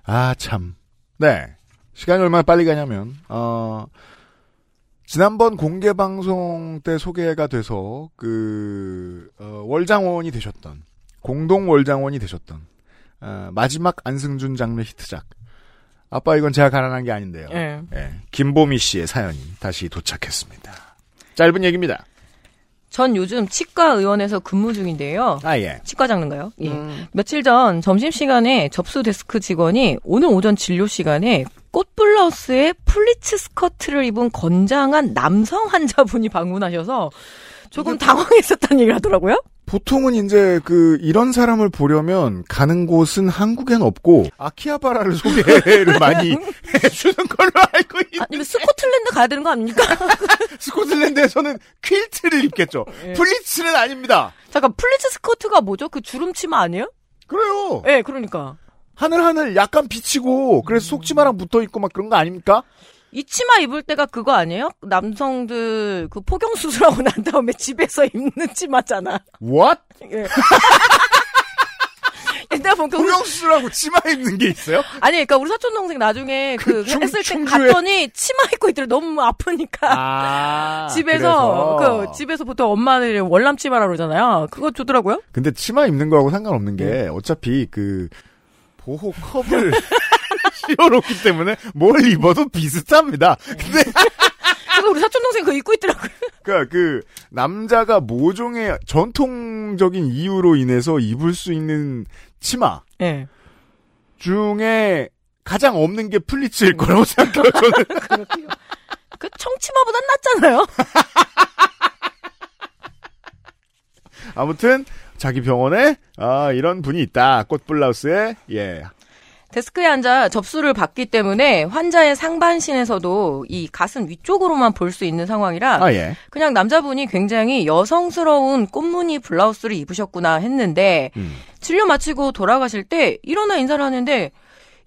아, 참. 네. 시간이 얼마나 빨리 가냐면, 어, 지난번 공개 방송 때 소개가 돼서, 그, 어, 월장원이 되셨던, 공동 월장원이 되셨던, 어, 마지막 안승준 장르 히트작. 아빠 이건 제가 가난한 게 아닌데요. 네. 예, 김보미 씨의 사연이 다시 도착했습니다. 짧은 얘기입니다. 전 요즘 치과 의원에서 근무 중인데요. 아, 예. 치과 장르인가요? 예. 음. 며칠 전 점심시간에 접수 데스크 직원이 오늘 오전 진료 시간에 꽃 블라우스에 플리츠 스커트를 입은 건장한 남성 환자분이 방문하셔서 조금 당황했었다는 얘기를 하더라고요. 보통은 이제 그 이런 사람을 보려면 가는 곳은 한국엔 없고 아키하바라를 소개를 많이 해주는 걸로 알고 있는 아니면 스코틀랜드 가야 되는 거 아닙니까? 스코틀랜드에서는 킬트를 입겠죠. 예. 플리츠는 아닙니다. 잠깐 플리츠 스커트가 뭐죠? 그 주름치마 아니에요? 그래요. 예, 그러니까. 하늘 하늘 약간 비치고 그래서 속치마랑 붙어 있고 막 그런 거 아닙니까? 이 치마 입을 때가 그거 아니에요? 남성들 그 포경 수술하고 난 다음에 집에서 입는 치마잖아. What? 예. 옛날 그 동영수라고 치마 입는 게 있어요? 아니, 그러니까 우리 사촌 동생 나중에 그, 충- 했을 때 충주에- 갔더니 치마 입고 있더래 너무 아프니까. 아 집에서 그래서. 그 집에서 보통 엄마들이 월남 치마라 그러잖아요. 그거 주더라고요. 근데 치마 입는 거하고 상관없는 게 네. 어차피 그 보호 컵을 씌워놓기 때문에 뭘 입어도 비슷합니다. 근데 그래서 우리 사촌 동생 그거 입고 있더라고요. 그러니까 그 남자가 모종의 전통적인 이유로 인해서 입을 수 있는 치마 예. 중에 가장 없는 게 플리츠일 거라고 생각해요. 저는. 그 청치마보단 낫잖아요. 아무튼 자기 병원에 아 이런 분이 있다. 꽃블라우스에 예. 데스크에 앉아 접수를 받기 때문에 환자의 상반신에서도 이 가슴 위쪽으로만 볼 수 있는 상황이라 아 예. 그냥 남자분이 굉장히 여성스러운 꽃무늬 블라우스를 입으셨구나 했는데 음. 진료 마치고 돌아가실 때 일어나 인사를 하는데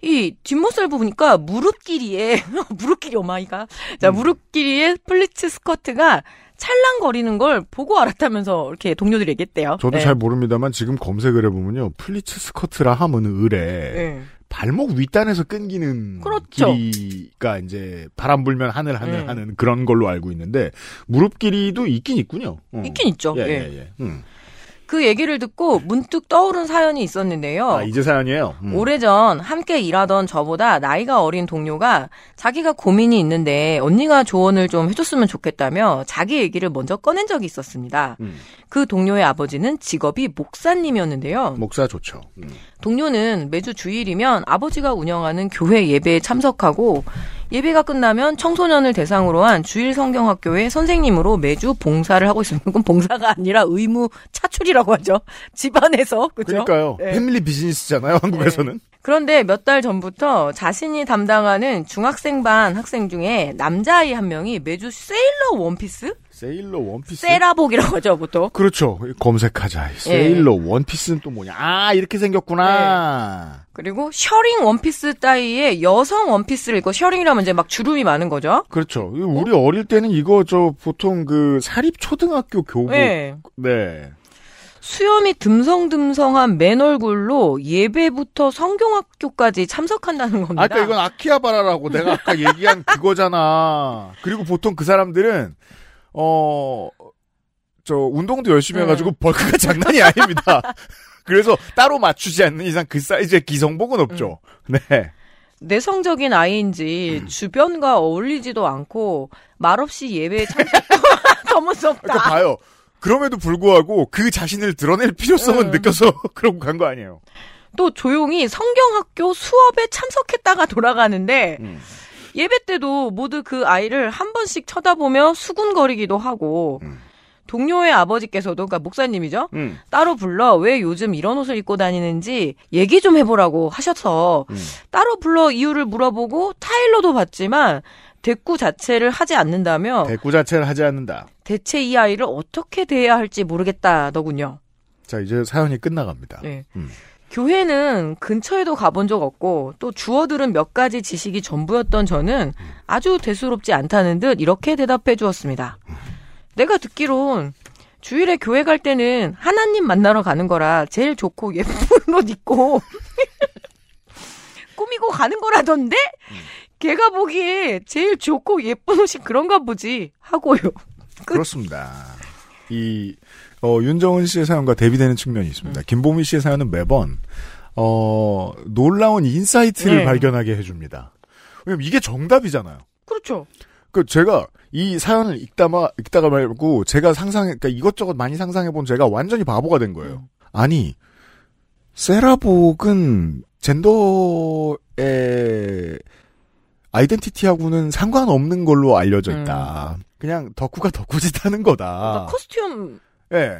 이 뒷모습을 보니까 무릎 길이에 무릎 길이 oh my god 자 음. 무릎 길이에 플리츠 스커트가 찰랑거리는 걸 보고 알았다면서 이렇게 동료들이 얘기했대요. 저도 네. 잘 모릅니다만 지금 검색을 해보면요. 플리츠 스커트라 하면 의뢰 네. 발목 윗단에서 끊기는 그렇죠. 길이가 이제 바람 불면 하늘 하늘 음. 하는 그런 걸로 알고 있는데 무릎 길이도 있긴 있군요. 어. 있긴 있죠. 예, 예. 예, 예. 음. 그 얘기를 듣고 문득 떠오른 사연이 있었는데요. 아, 이제 사연이에요. 음. 오래전 함께 일하던 저보다 나이가 어린 동료가 자기가 고민이 있는데 언니가 조언을 좀 해줬으면 좋겠다며 자기 얘기를 먼저 꺼낸 적이 있었습니다. 음. 그 동료의 아버지는 직업이 목사님이었는데요. 목사 좋죠. 음. 동료는 매주 주일이면 아버지가 운영하는 교회 예배에 참석하고 예배가 끝나면 청소년을 대상으로 한 주일 성경학교의 선생님으로 매주 봉사를 하고 있습니다. 그건 봉사가 아니라 의무 차출이라고 하죠. 집안에서 그죠? 그러니까요. 네. 패밀리 비즈니스잖아요. 한국에서는. 그런데 몇 달 전부터 자신이 담당하는 중학생 반 학생 중에 남자아이 한 명이 매주 세일러 원피스? 세일러 원피스. 세라복이라고 하죠, 보통. 그렇죠. 검색하자. 세일러 원피스는 또 뭐냐. 아, 이렇게 생겼구나. 그리고 셔링 원피스 따위의 여성 원피스를 입고 셔링이라면 이제 막 주름이 많은 거죠. 그렇죠. 우리 어 릴 때는 이거 저 보통 그 사립 초등학교 교복. 네. 네. 수염이 듬성듬성한 맨 얼굴로 예배부터 성경학교까지 참석한다는 겁니다. 아까 이건 아키하바라라고 내가 아까 얘기한 그거잖아. 그리고 보통 그 사람들은 어. 저 운동도 열심히 네. 해가지고 벌크가 장난이 아닙니다. 그래서 따로 맞추지 않는 이상 그 사이즈의 기성복은 없죠. 음. 네. 내성적인 아이인지 주변과 어울리지도 않고 말없이 예배에 참석도 더 무섭다. 그러니까 봐요. 그럼에도 불구하고 그 자신을 드러낼 필요성은 음. 느껴서 그러고 간 거 아니에요. 또 조용히 성경학교 수업에 참석했다가 돌아가는데 음. 예배 때도 모두 그 아이를 한 번씩 쳐다보며 수군거리기도 하고 음. 동료의 아버지께서도 그러니까 목사님이죠. 음. 따로 불러 왜 요즘 이런 옷을 입고 다니는지 얘기 좀 해보라고 하셔서 음. 따로 불러 이유를 물어보고 타일러도 받지만 대꾸 자체를 하지 않는다며 대꾸 자체를 하지 않는다. 대체 이 아이를 어떻게 대해야 할지 모르겠다더군요. 자, 이제 사연이 끝나갑니다. 네. 음. 교회는 근처에도 가본 적 없고 또 주어들은 몇 가지 지식이 전부였던 저는 아주 대수롭지 않다는 듯 이렇게 대답해 주었습니다. 내가 듣기론 주일에 교회 갈 때는 하나님 만나러 가는 거라 제일 좋고 예쁜 옷 입고 꾸미고 가는 거라던데 걔가 보기에 제일 좋고 예쁜 옷이 그런가 보지 하고요. 끝. 그렇습니다. 이, 어, 윤정은 씨의 사연과 대비되는 측면이 음. 있습니다. 김보미 씨의 사연은 매번, 어, 놀라운 insight를 네. 발견하게 해줍니다. 왜냐면 이게 정답이잖아요. 그렇죠. 그 제가 이 사연을 읽다마 읽다가 말고 제가 상상 그러니까 이것저것 많이 상상해 본 제가 완전히 바보가 된 거예요. 아니 세라복은 젠더의 아이덴티티하고는 상관없는 걸로 알려져 있다. 그냥 덕후가 덕후짓 하는 거다. 그러니까 코스튬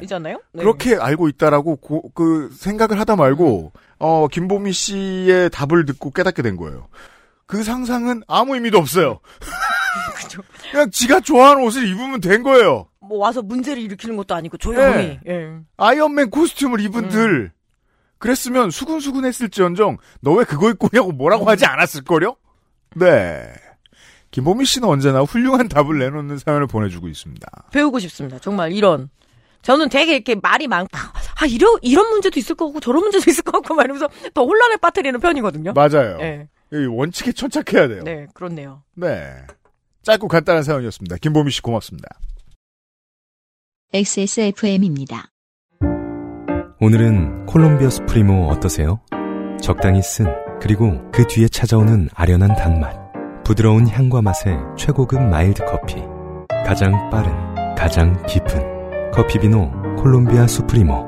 이잖아요. 예. 네. 그렇게 알고 있다라고 고- 그 생각을 하다 말고 어 김보미 씨의 답을 듣고 깨닫게 된 거예요. 그 상상은 아무 의미도 없어요. 그죠. 그냥 지가 좋아하는 옷을 입으면 된 거예요. 뭐 와서 문제를 일으키는 것도 아니고 조용히. 예. 아이언맨 코스튬을 입은 음. 들 그랬으면 수근수근했을지언정 너 왜 그거 입고 오냐고 뭐라고 하지 않았을걸요? 네. 김보미 씨는 언제나 훌륭한 답을 내놓는 사연을 보내주고 있습니다. 배우고 싶습니다. 정말 이런. 저는 되게 이렇게 말이 많다. 아, 이런, 이런 문제도 있을 거고, 저런 문제도 있을 거 같고, 막 이러면서 더 혼란에 빠뜨리는 편이거든요. 맞아요. 네. 이 원칙에 천착해야 돼요. 네, 그렇네요. 네. 짧고 간단한 사연이었습니다. 김보미 씨 고맙습니다. XSFM입니다. 오늘은 콜롬비아 수프리모 어떠세요? 적당히 쓴 그리고 그 뒤에 찾아오는 아련한 단맛 부드러운 향과 맛의 최고급 mild 커피 가장 빠른 가장 깊은 커피 비노 콜롬비아 수프리모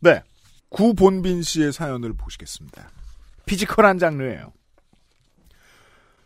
네. 구본빈 씨의 사연을 보시겠습니다. physical한 장르예요.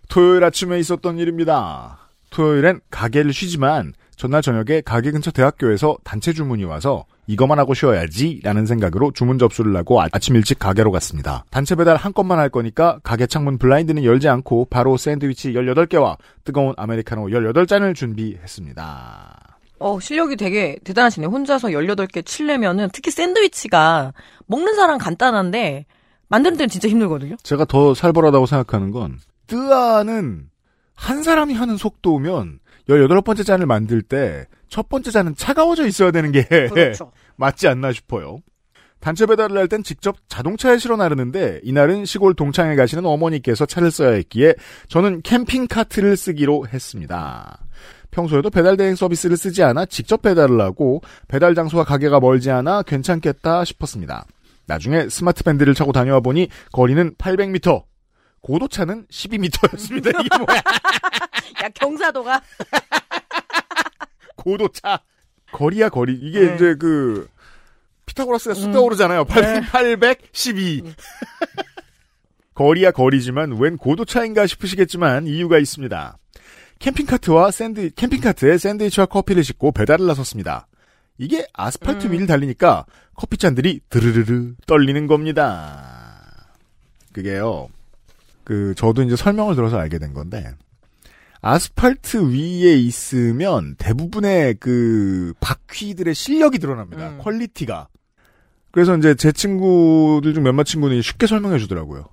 토요일 아침에 있었던 일입니다. 토요일엔 가게를 쉬지만 전날 저녁에 가게 근처 대학교에서 단체 주문이 와서 이거만 하고 쉬어야지 라는 생각으로 주문 접수를 하고 아- 아침 일찍 가게로 갔습니다. 단체 배달 한 건만 할 거니까 가게 창문 블라인드는 열지 않고 바로 샌드위치 18개와 뜨거운 아메리카노 18잔을 준비했습니다. 어, 실력이 되게 대단하시네요. 혼자서 18개 칠려면은, 특히 샌드위치가 먹는 사람 간단한데, 만드는 데는 진짜 힘들거든요. 제가 더 살벌하다고 생각하는 건 뜨아는 한 사람이 하는 속도면 18번째 잔을 만들 때 첫 번째 잔은 차가워져 있어야 되는 게 그렇죠. 맞지 않나 싶어요. 단체 배달을 할 땐 직접 자동차에 실어 나르는데 이날은 시골 동창에 가시는 어머니께서 차를 써야 했기에 저는 캠핑 카트를 쓰기로 했습니다. 평소에도 배달 대행 서비스를 쓰지 않아 직접 배달을 하고 배달 장소와 가게가 멀지 않아 괜찮겠다 싶었습니다. 나중에 smart band를 차고 다녀와 보니 거리는 800m, 고도차는 12m였습니다. 이게 뭐야? 야 경사도가 고도차. 거리야 거리. 이게 네. 이제 그 피타고라스가 쑥 음. 떠오르잖아요. 8, 네. 812. 거리야 거리지만 웬 고도차인가 싶으시겠지만 이유가 있습니다. 캠핑카트와 샌드 캠핑카트에 샌드위치와 커피를 싣고 배달을 나섰습니다. 이게 아스팔트 음. 위를 달리니까 커피 잔들이 드르르르 떨리는 겁니다. 그게요. 그 저도 이제 설명을 들어서 알게 된 건데 아스팔트 위에 있으면 대부분의 그 바퀴들의 실력이 드러납니다. 음. 퀄리티가. 그래서 이제 제 친구들 중 몇몇 친구는 쉽게 설명해 주더라고요.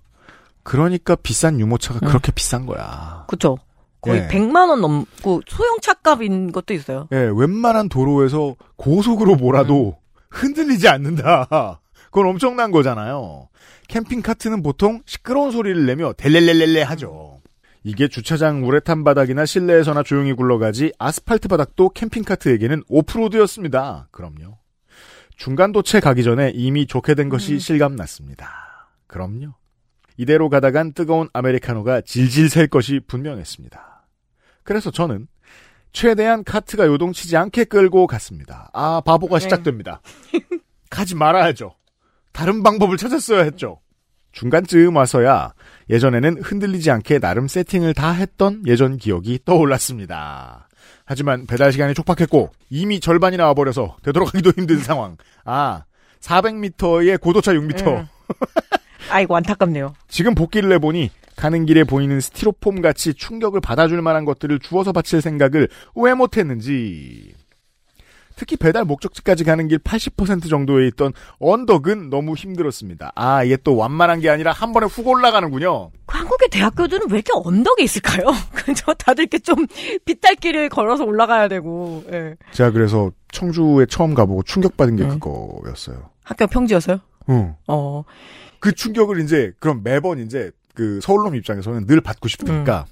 그러니까 비싼 유모차가 음. 그렇게 비싼 거야. 그쵸. 거의 예. 100만 원 넘고 소형차 값인 것도 있어요. 예, 웬만한 도로에서 고속으로 몰아도 흔들리지 않는다. 그건 엄청난 거잖아요. 캠핑 카트는 보통 시끄러운 소리를 내며 델렐렐렐레 하죠. 이게 주차장 우레탄 바닥이나 실내에서나 조용히 굴러가지 아스팔트 바닥도 캠핑 카트에게는 오프로드였습니다. 그럼요. 중간 도체 가기 전에 이미 좋게 된 것이 실감났습니다. 그럼요. 이대로 가다간 뜨거운 아메리카노가 질질 셀 것이 분명했습니다. 그래서 저는 최대한 카트가 요동치지 않게 끌고 갔습니다. 아, 바보가 네. 시작됩니다. 가지 말아야죠. 다른 방법을 찾았어야 했죠. 중간쯤 와서야 예전에는 흔들리지 않게 나름 세팅을 다 했던 예전 기억이 떠올랐습니다. 하지만 배달 시간이 촉박했고 이미 절반이 나와버려서 되돌아가기도 힘든 상황. 아, 400m의 고도차 6m. 음. 아이고 안타깝네요. 지금 복귀를 해보니 가는 길에 보이는 스티로폼 같이 충격을 받아줄 만한 것들을 주워서 바칠 생각을 왜 못했는지. 특히 배달 목적지까지 가는 길 80% 정도에 있던 언덕은 너무 힘들었습니다. 아, 이게 또 완만한 게 아니라 한 번에 훅 올라가는군요. 그 한국의 대학교들은 왜 이렇게 언덕에 있을까요? 그죠? 다들 이렇게 좀 빗달길을 걸어서 올라가야 되고. 예. 제가 그래서 청주에 처음 가보고 충격받은 게 음. 그거였어요. 학교 평지여서요? 응. 어. 그 충격을 이제 그럼 매번 이제 그 서울놈 입장에서는 늘 받고 싶으니까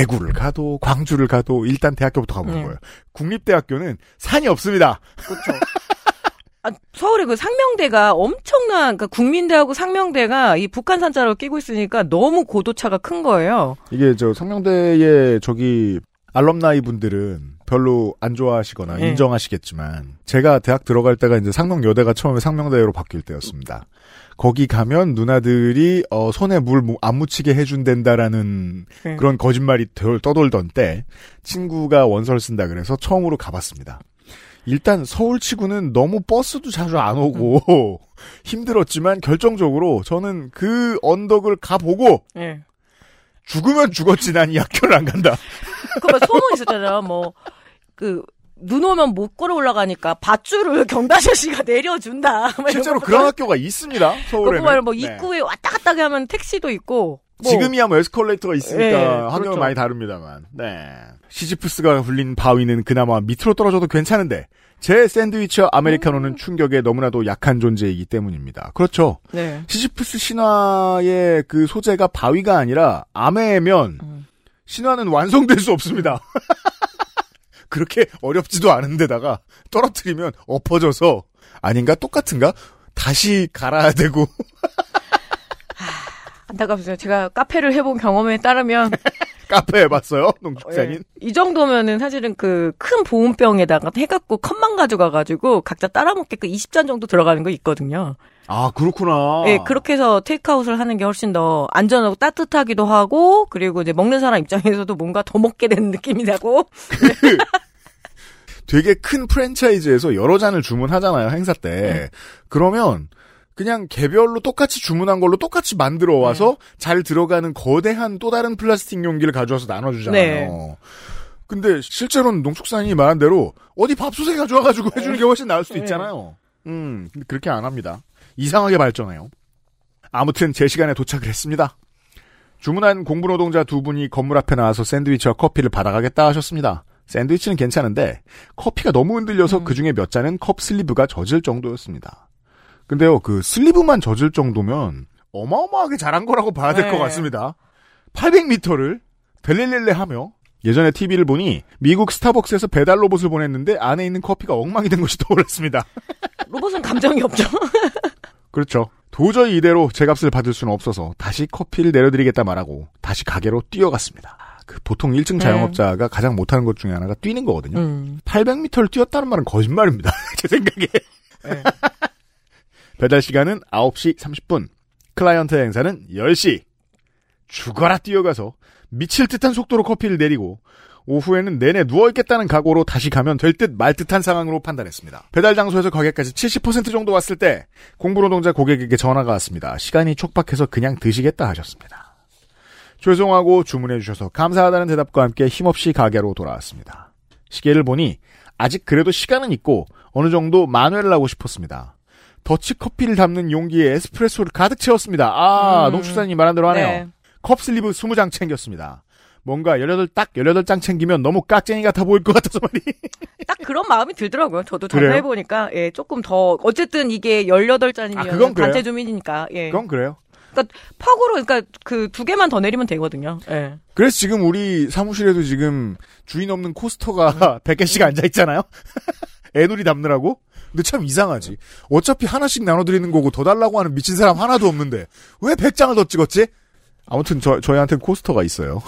대구를 가도 광주를 가도 일단 대학교부터 가보는 네. 거예요. 국립대학교는 산이 없습니다. 그렇죠. 아, 서울의 그 상명대가 엄청난, 그러니까 국민대하고 상명대가 이 북한 산자로 끼고 있으니까 너무 고도차가 큰 거예요. 이게 저 성명대의 저기 알럼나이 분들은 별로 안 좋아하시거나 네. 인정하시겠지만 제가 대학 들어갈 때가 이제 상명여대가 처음에 상명대로 바뀔 때였습니다. 거기 가면 누나들이 어, 손에 물 안 묻히게 해준댄다라는 네. 그런 거짓말이 덜 떠돌던 때 친구가 원서를 쓴다 그래서 처음으로 가봤습니다. 일단 서울치고는 너무 버스도 자주 안 오고 힘들었지만 결정적으로 저는 그 언덕을 가보고 예. 죽으면 죽었지 난 이 학교를 안 간다. 그뭐 소문 있었잖아요. 뭐, 그, 눈 오면 못 걸어 올라가니까 밧줄을 경다저씨가 내려준다. 실제로 거. 그런 학교가 있습니다. 서울에는. 그거 말고 뭐 네. 입구에 왔다 갔다 하면 택시도 있고. 뭐 지금이야 뭐 에스컬레이터가 있으니까 네, 환경은 그렇죠. 많이 다릅니다만. 네. 시지프스가 불린 바위는 그나마 밑으로 떨어져도 괜찮은데 제 샌드위치와 음. 아메리카노는 충격에 너무나도 약한 존재이기 때문입니다. 그렇죠. 네. 시지프스 신화의 그 소재가 바위가 아니라 아메면 음. 신화는 완성될 수 없습니다. 그렇게 어렵지도 않은데다가 떨어뜨리면 엎어져서 아닌가? 똑같은가? 다시 갈아야 되고. 안타깝습니다. 제가 카페를 해본 경험에 따르면 카페 해봤어요 예, 농축산인? 이 정도면은 사실은 그 큰 보온병에다가 해갖고 컵만 가져가가지고 각자 따라먹게끔 20잔 정도 들어가는 거 있거든요. 아 그렇구나. 예, 그렇게 해서 테이크아웃을 하는 게 훨씬 더 안전하고 따뜻하기도 하고 그리고 이제 먹는 사람 입장에서도 뭔가 더 먹게 되는 느낌이 나고. 되게 큰 프랜차이즈에서 여러 잔을 주문하잖아요 행사 때. 네. 그러면 그냥 개별로 똑같이 주문한 걸로 똑같이 만들어 와서 네. 잘 들어가는 거대한 또 다른 플라스틱 용기를 가져와서 나눠주잖아요. 네. 근데 실제로는 농축산인이 말한 대로 어디 밥솥에 가져와가지고 해주는 게 훨씬 나을 수도 네. 있잖아요. 음, 근데 그렇게 안 합니다. 이상하게 발전해요. 아무튼 제 시간에 도착을 했습니다. 주문한 공부 노동자 두 분이 건물 앞에 나와서 샌드위치와 커피를 받아가겠다 하셨습니다. 샌드위치는 괜찮은데 커피가 너무 흔들려서 음. 그 중에 몇 잔은 컵 슬리브가 젖을 정도였습니다. 근데요, 그 슬리브만 젖을 정도면 어마어마하게 잘한 거라고 봐야 될것 네. 같습니다. 800m를 델렐렐레 하며 예전에 TV를 보니 미국 스타벅스에서 배달 로봇을 보냈는데 안에 있는 커피가 엉망이 된 것이 떠올랐습니다. 로봇은 감정이 없죠. 그렇죠. 도저히 이대로 제 값을 받을 수는 없어서 다시 커피를 내려드리겠다 말하고 다시 가게로 뛰어갔습니다. 그 보통 1층 네. 자영업자가 가장 못하는 것 중에 하나가 뛰는 거거든요. 음. 800m를 뛰었다는 말은 거짓말입니다. 제 생각에. 네. 배달 시간은 9시 30분. 클라이언트 행사는 10시. 죽어라 뛰어가서 미칠 듯한 속도로 커피를 내리고 오후에는 내내 누워있겠다는 각오로 다시 가면 될 듯 말 듯한 상황으로 판단했습니다. 배달 장소에서 가게까지 70% 정도 왔을 때 공부노동자 고객에게 전화가 왔습니다. 시간이 촉박해서 그냥 드시겠다 하셨습니다. 죄송하고 주문해 주셔서 감사하다는 대답과 함께 힘없이 가게로 돌아왔습니다. 시계를 보니 아직 그래도 시간은 있고 어느 정도 만회를 하고 싶었습니다. 더치 커피를 담는 용기에 에스프레소를 가득 채웠습니다. 아, 음. 농축사님 말한 대로 하네요. 네. 컵 슬리브 20장 챙겼습니다. 뭔가 18, 딱 18장 챙기면 너무 깍쟁이 같아 보일 것 같아서 말이. 딱 그런 마음이 들더라고요. 저도? 전화해보니까, 예, 조금 더, 어쨌든 이게 18잔이면 아, 그건. 단체 주민이니까, 예. 그건 그래요. 퍽으로, 그러니까 그 두 개만 더 내리면 되거든요. 예. 그래서 지금 우리 사무실에도 지금 주인 없는 코스터가 100개씩 앉아 있잖아요? 애놀이 담느라고? 근데 참 이상하지. 어차피 하나씩 나눠드리는 거고 더 달라고 하는 미친 사람 하나도 없는데 왜 100장을 더 찍었지? 아무튼 저, 저희한테는 코스터가 있어요.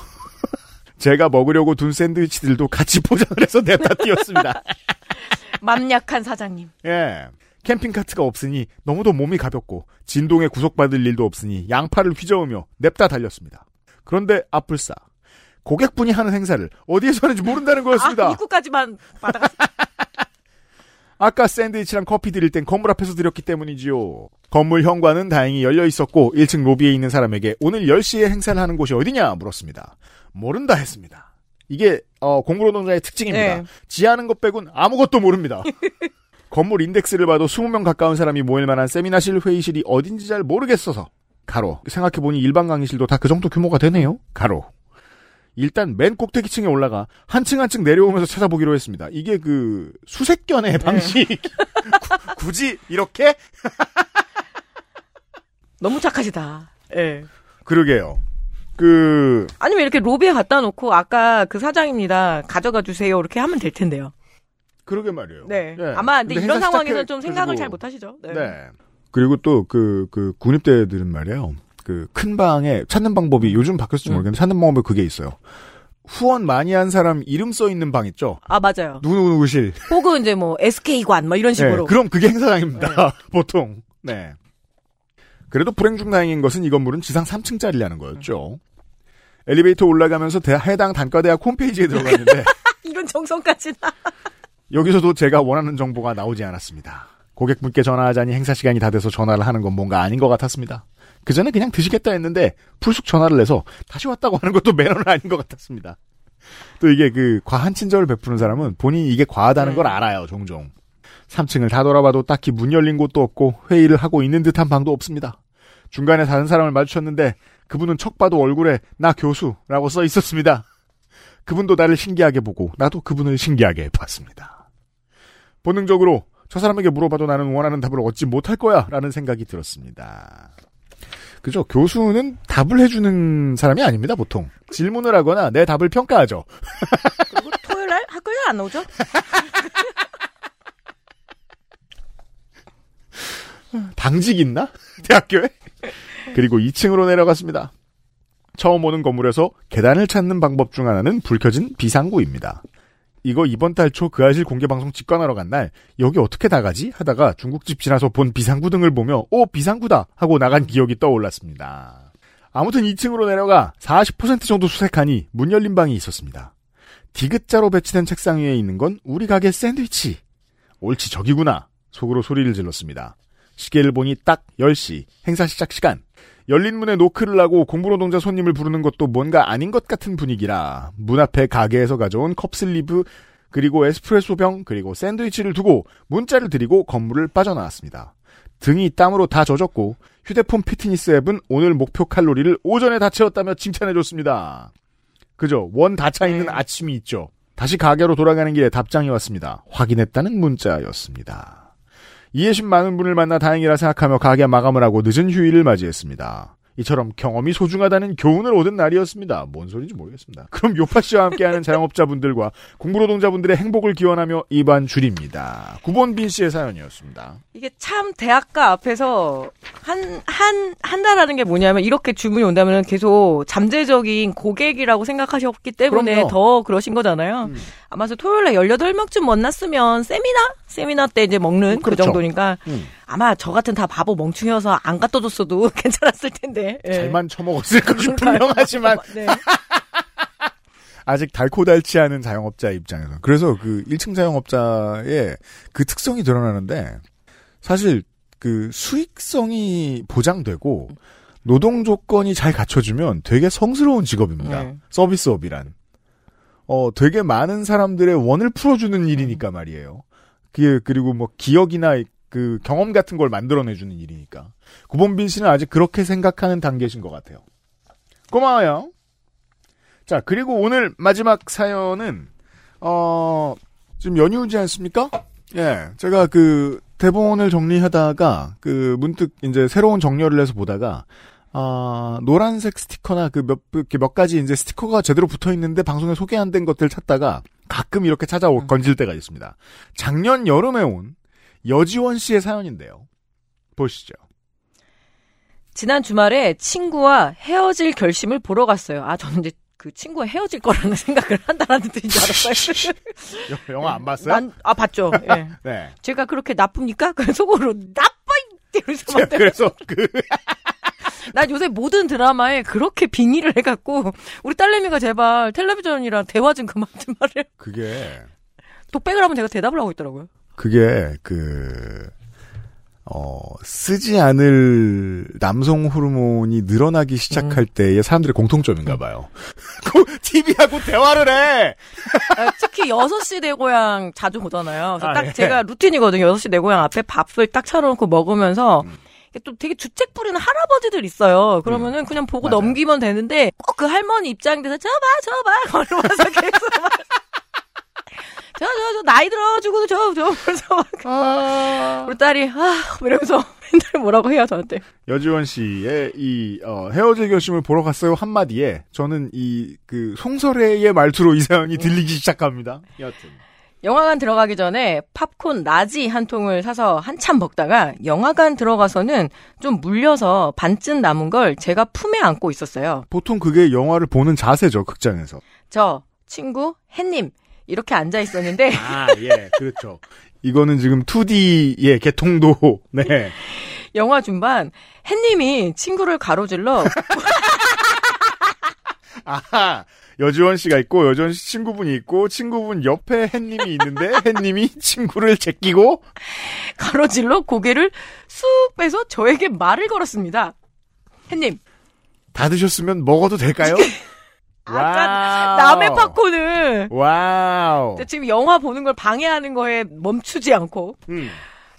제가 먹으려고 둔 샌드위치들도 같이 포장을 해서 냅다 띄웠습니다. 맘 약한 사장님. 예. 캠핑카트가 없으니 너무도 몸이 가볍고 진동에 구속받을 일도 없으니 양팔을 휘저으며 냅다 달렸습니다. 그런데 앞불싸 고객분이 하는 행사를 어디에서 하는지 모른다는 거였습니다. 아, 입구까지만 받아가. 아까 샌드위치랑 커피 드릴 땐 건물 앞에서 드렸기 때문이지요. 건물 현관은 다행히 열려 있었고 1층 로비에 있는 사람에게 오늘 10시에 행사를 하는 곳이 어디냐 물었습니다. 모른다 했습니다. 이게 어, 공부노동자의 특징입니다. 네. 지하는 것 빼곤 아무것도 모릅니다. 건물 인덱스를 봐도 20명 가까운 사람이 모일 만한 세미나실 회의실이 어딘지 잘 모르겠어서 가로 생각해보니 일반 강의실도 다 그 정도 규모가 되네요. 가로 일단 맨 꼭대기층에 올라가 한 층 한 층 내려오면서 찾아보기로 했습니다. 이게 그 수색견의 방식. 구- 굳이 이렇게? 너무 착하시다. 예. 그러게요. 그 아니면 이렇게 로비에 갖다 놓고, 아까 그 사장입니다. 가져가 주세요. 이렇게 하면 될 텐데요. 그러게 말이에요. 네. 예. 아마 근데, 근데 이런 상황에서는 좀 생각을 잘 못하시죠. 네. 네. 그리고 또 그그 군입대들은 말이에요. 그 큰 방에 찾는 방법이 요즘 바뀌었을지 음. 모르겠는데 찾는 방법이 그게 있어요. 후원 많이 한 사람 이름 써 있는 방 있죠. 아, 맞아요. 누구누구실. 혹은 이제 뭐, SK관, 뭐 이런 식으로. 네, 그럼 그게 행사장입니다. 보통. 네. 그래도 불행 중 다행인 것은 이 건물은 지상 3층짜리라는 거였죠. 엘리베이터 올라가면서 대- 해당 단과대학 홈페이지에 들어갔는데 이런 정성까지 나. 여기서도 제가 원하는 정보가 나오지 않았습니다. 고객분께 전화하자니 행사 시간이 다 돼서 전화를 하는 건 뭔가 아닌 것 같았습니다. 그 전에 그냥 드시겠다 했는데 풀쑥 전화를 해서 다시 왔다고 하는 것도 매너는 아닌 것 같았습니다. 또 이게 그 과한 친절을 베푸는 사람은 본인이 이게 과하다는 네. 걸 알아요, 종종. 3층을 다 돌아봐도 딱히 문 열린 곳도 없고 회의를 하고 있는 듯한 방도 없습니다. 중간에 다른 사람을 마주쳤는데 그분은 척 봐도 얼굴에 나 교수라고 써 있었습니다. 그분도 나를 신기하게 보고 나도 그분을 신기하게 봤습니다. 본능적으로 저 사람에게 물어봐도 나는 원하는 답을 얻지 못할 거야 라는 생각이 들었습니다. 그죠? 교수는 답을 해주는 사람이 아닙니다, 보통. 질문을 하거나 내 답을 평가하죠. 그리고 토요일 날 학교에 안 오죠? 당직 있나? 대학교에? 그리고 2층으로 내려갔습니다. 처음 오는 건물에서 계단을 찾는 방법 중 하나는 불 켜진 비상구입니다. 이거 이번 달 초 그 아실 공개 방송 직관하러 간 날 여기 어떻게 나가지? 하다가 중국집 지나서 본 비상구 등을 보며 오 비상구다 하고 나간 기억이 떠올랐습니다. 아무튼 2층으로 내려가 40% 정도 수색하니 문 열린 방이 있었습니다. 디귿자로 배치된 책상 위에 있는 건 우리 가게 샌드위치. 옳지 저기구나. 속으로 소리를 질렀습니다. 시계를 보니 딱 10시 행사 시작 시간. 열린 문에 노크를 하고 공부노동자 손님을 부르는 것도 뭔가 아닌 것 같은 분위기라 문 앞에 가게에서 가져온 컵슬리브 그리고 에스프레소병 그리고 샌드위치를 두고 문자를 드리고 건물을 빠져나왔습니다. 등이 땀으로 다 젖었고 휴대폰 피트니스 앱은 오늘 목표 칼로리를 오전에 다 채웠다며 칭찬해줬습니다. 그죠? 원 다 차 있는 네. 아침이 있죠. 다시 가게로 돌아가는 길에 답장이 왔습니다. 확인했다는 문자였습니다. 이해심 많은 분을 만나 다행이라 생각하며 가게 마감을 하고 늦은 휴일을 맞이했습니다. 이처럼 경험이 소중하다는 교훈을 얻은 날이었습니다. 뭔 소리인지 모르겠습니다. 그럼 요파 씨와 함께하는 자영업자분들과 공부노동자분들의 행복을 기원하며 이반 줄입니다. 구본빈 씨의 사연이었습니다. 이게 참 대학가 앞에서 한, 한, 한다라는 게 뭐냐면 이렇게 주문이 온다면 계속 잠재적인 고객이라고 생각하셨기 때문에 그럼요. 더 그러신 거잖아요. 음. 아마 저 토요일에 18명쯤 만났으면 세미나? 세미나 때 이제 먹는 그 그렇죠. 정도니까 음. 아마 저 같은 다 바보 멍충이어서 안 갖다 줬어도 괜찮았을 텐데. 예. 잘만 처먹었을 것이. 분명하지만 네. 아직 달코달치 않은 자영업자 입장에서 그래서 그 1층 자영업자의 그 특성이 드러나는데 사실 그 수익성이 보장되고 노동 조건이 잘 갖춰지면 되게 성스러운 직업입니다. 네. 서비스업이란. 어, 되게 많은 사람들의 원을 풀어주는 일이니까 말이에요. 그, 그리고 뭐 기억이나 그 경험 같은 걸 만들어내주는 일이니까. 구본빈 씨는 아직 그렇게 생각하는 단계신 것 같아요. 고마워요. 자, 그리고 오늘 마지막 사연은, 어, 지금 연휴지 않습니까? 예, 제가 그 대본을 정리하다가 그 문득 이제 새로운 정렬을 해서 보다가 아, 노란색 스티커나 그 몇, 가지 이제 스티커가 제대로 붙어 있는데 방송에 소개 안 된 것들 찾다가 가끔 이렇게 찾아오, 건질 때가 있습니다. 작년 여름에 온 여지원 씨의 사연인데요. 보시죠. 지난 주말에 친구와 헤어질 결심을 보러 갔어요. 아, 저는 이제 그 친구와 헤어질 거라는 생각을 한다는 뜻인 줄 알았어요. 여- 영화 안 봤어요? 난, 아, 봤죠. 예. 네. 제가 그렇게 나쁩니까? 그 속으로 나빠! 그래서 그 난 요새 모든 드라마에 그렇게 빙의를 해갖고 우리 딸내미가 제발 텔레비전이랑 대화 좀 그만 좀 하래. 그게 독백을 하면 제가 대답을 하고 있더라고요. 그게 그 어, 쓰지 않을 남성 호르몬이 늘어나기 시작할 때의 사람들의 공통점인가 봐요. 그 TV하고 대화를 해! 아, 특히 6시 내 고향 자주 보잖아요. 그래서 아, 딱 예. 제가 루틴이거든요. 6시 내 고향 앞에 밥을 딱 차려놓고 먹으면서 음. 또 되게 주책 부리는 할아버지들 있어요. 그러면은 그냥 보고 음. 맞아요. 넘기면 되는데 꼭 그 할머니 입장돼서 저 봐 저봐 그러면서 계속 막 저, 저, 저, 나이 들어가지고도 저, 저, 그래서 막, 아. 우리 딸이, 아, 이러면서 맨날 뭐라고 해요, 저한테. 여지원 씨의 이 어, 헤어질 결심을 보러 갔어요 한마디에 저는 이 그 송서래의 말투로 이 사연이 들리기 시작합니다. 여튼 영화관 들어가기 전에 팝콘 large 한 통을 사서 한참 먹다가 영화관 들어가서는 좀 물려서 반쯤 남은 걸 제가 품에 안고 있었어요. 보통 그게 영화를 보는 자세죠 극장에서. 저, 친구, 햇님, 이렇게 앉아 있었는데, 아 예 그렇죠. 이거는 지금 2D의 개통도 네 영화 중반, 햇님이 친구를 가로질러, 아하 여지원 씨가 있고 여지원 씨 친구분이 있고 친구분 옆에 햇님이 있는데 햇님이 친구를 제끼고 가로질러 고개를 쑥 빼서 저에게 말을 걸었습니다. 햇님, 다 드셨으면 먹어도 될까요? 아까 남의 팝콘을 와우. 지금 영화 보는 걸 방해하는 거에 멈추지 않고 음.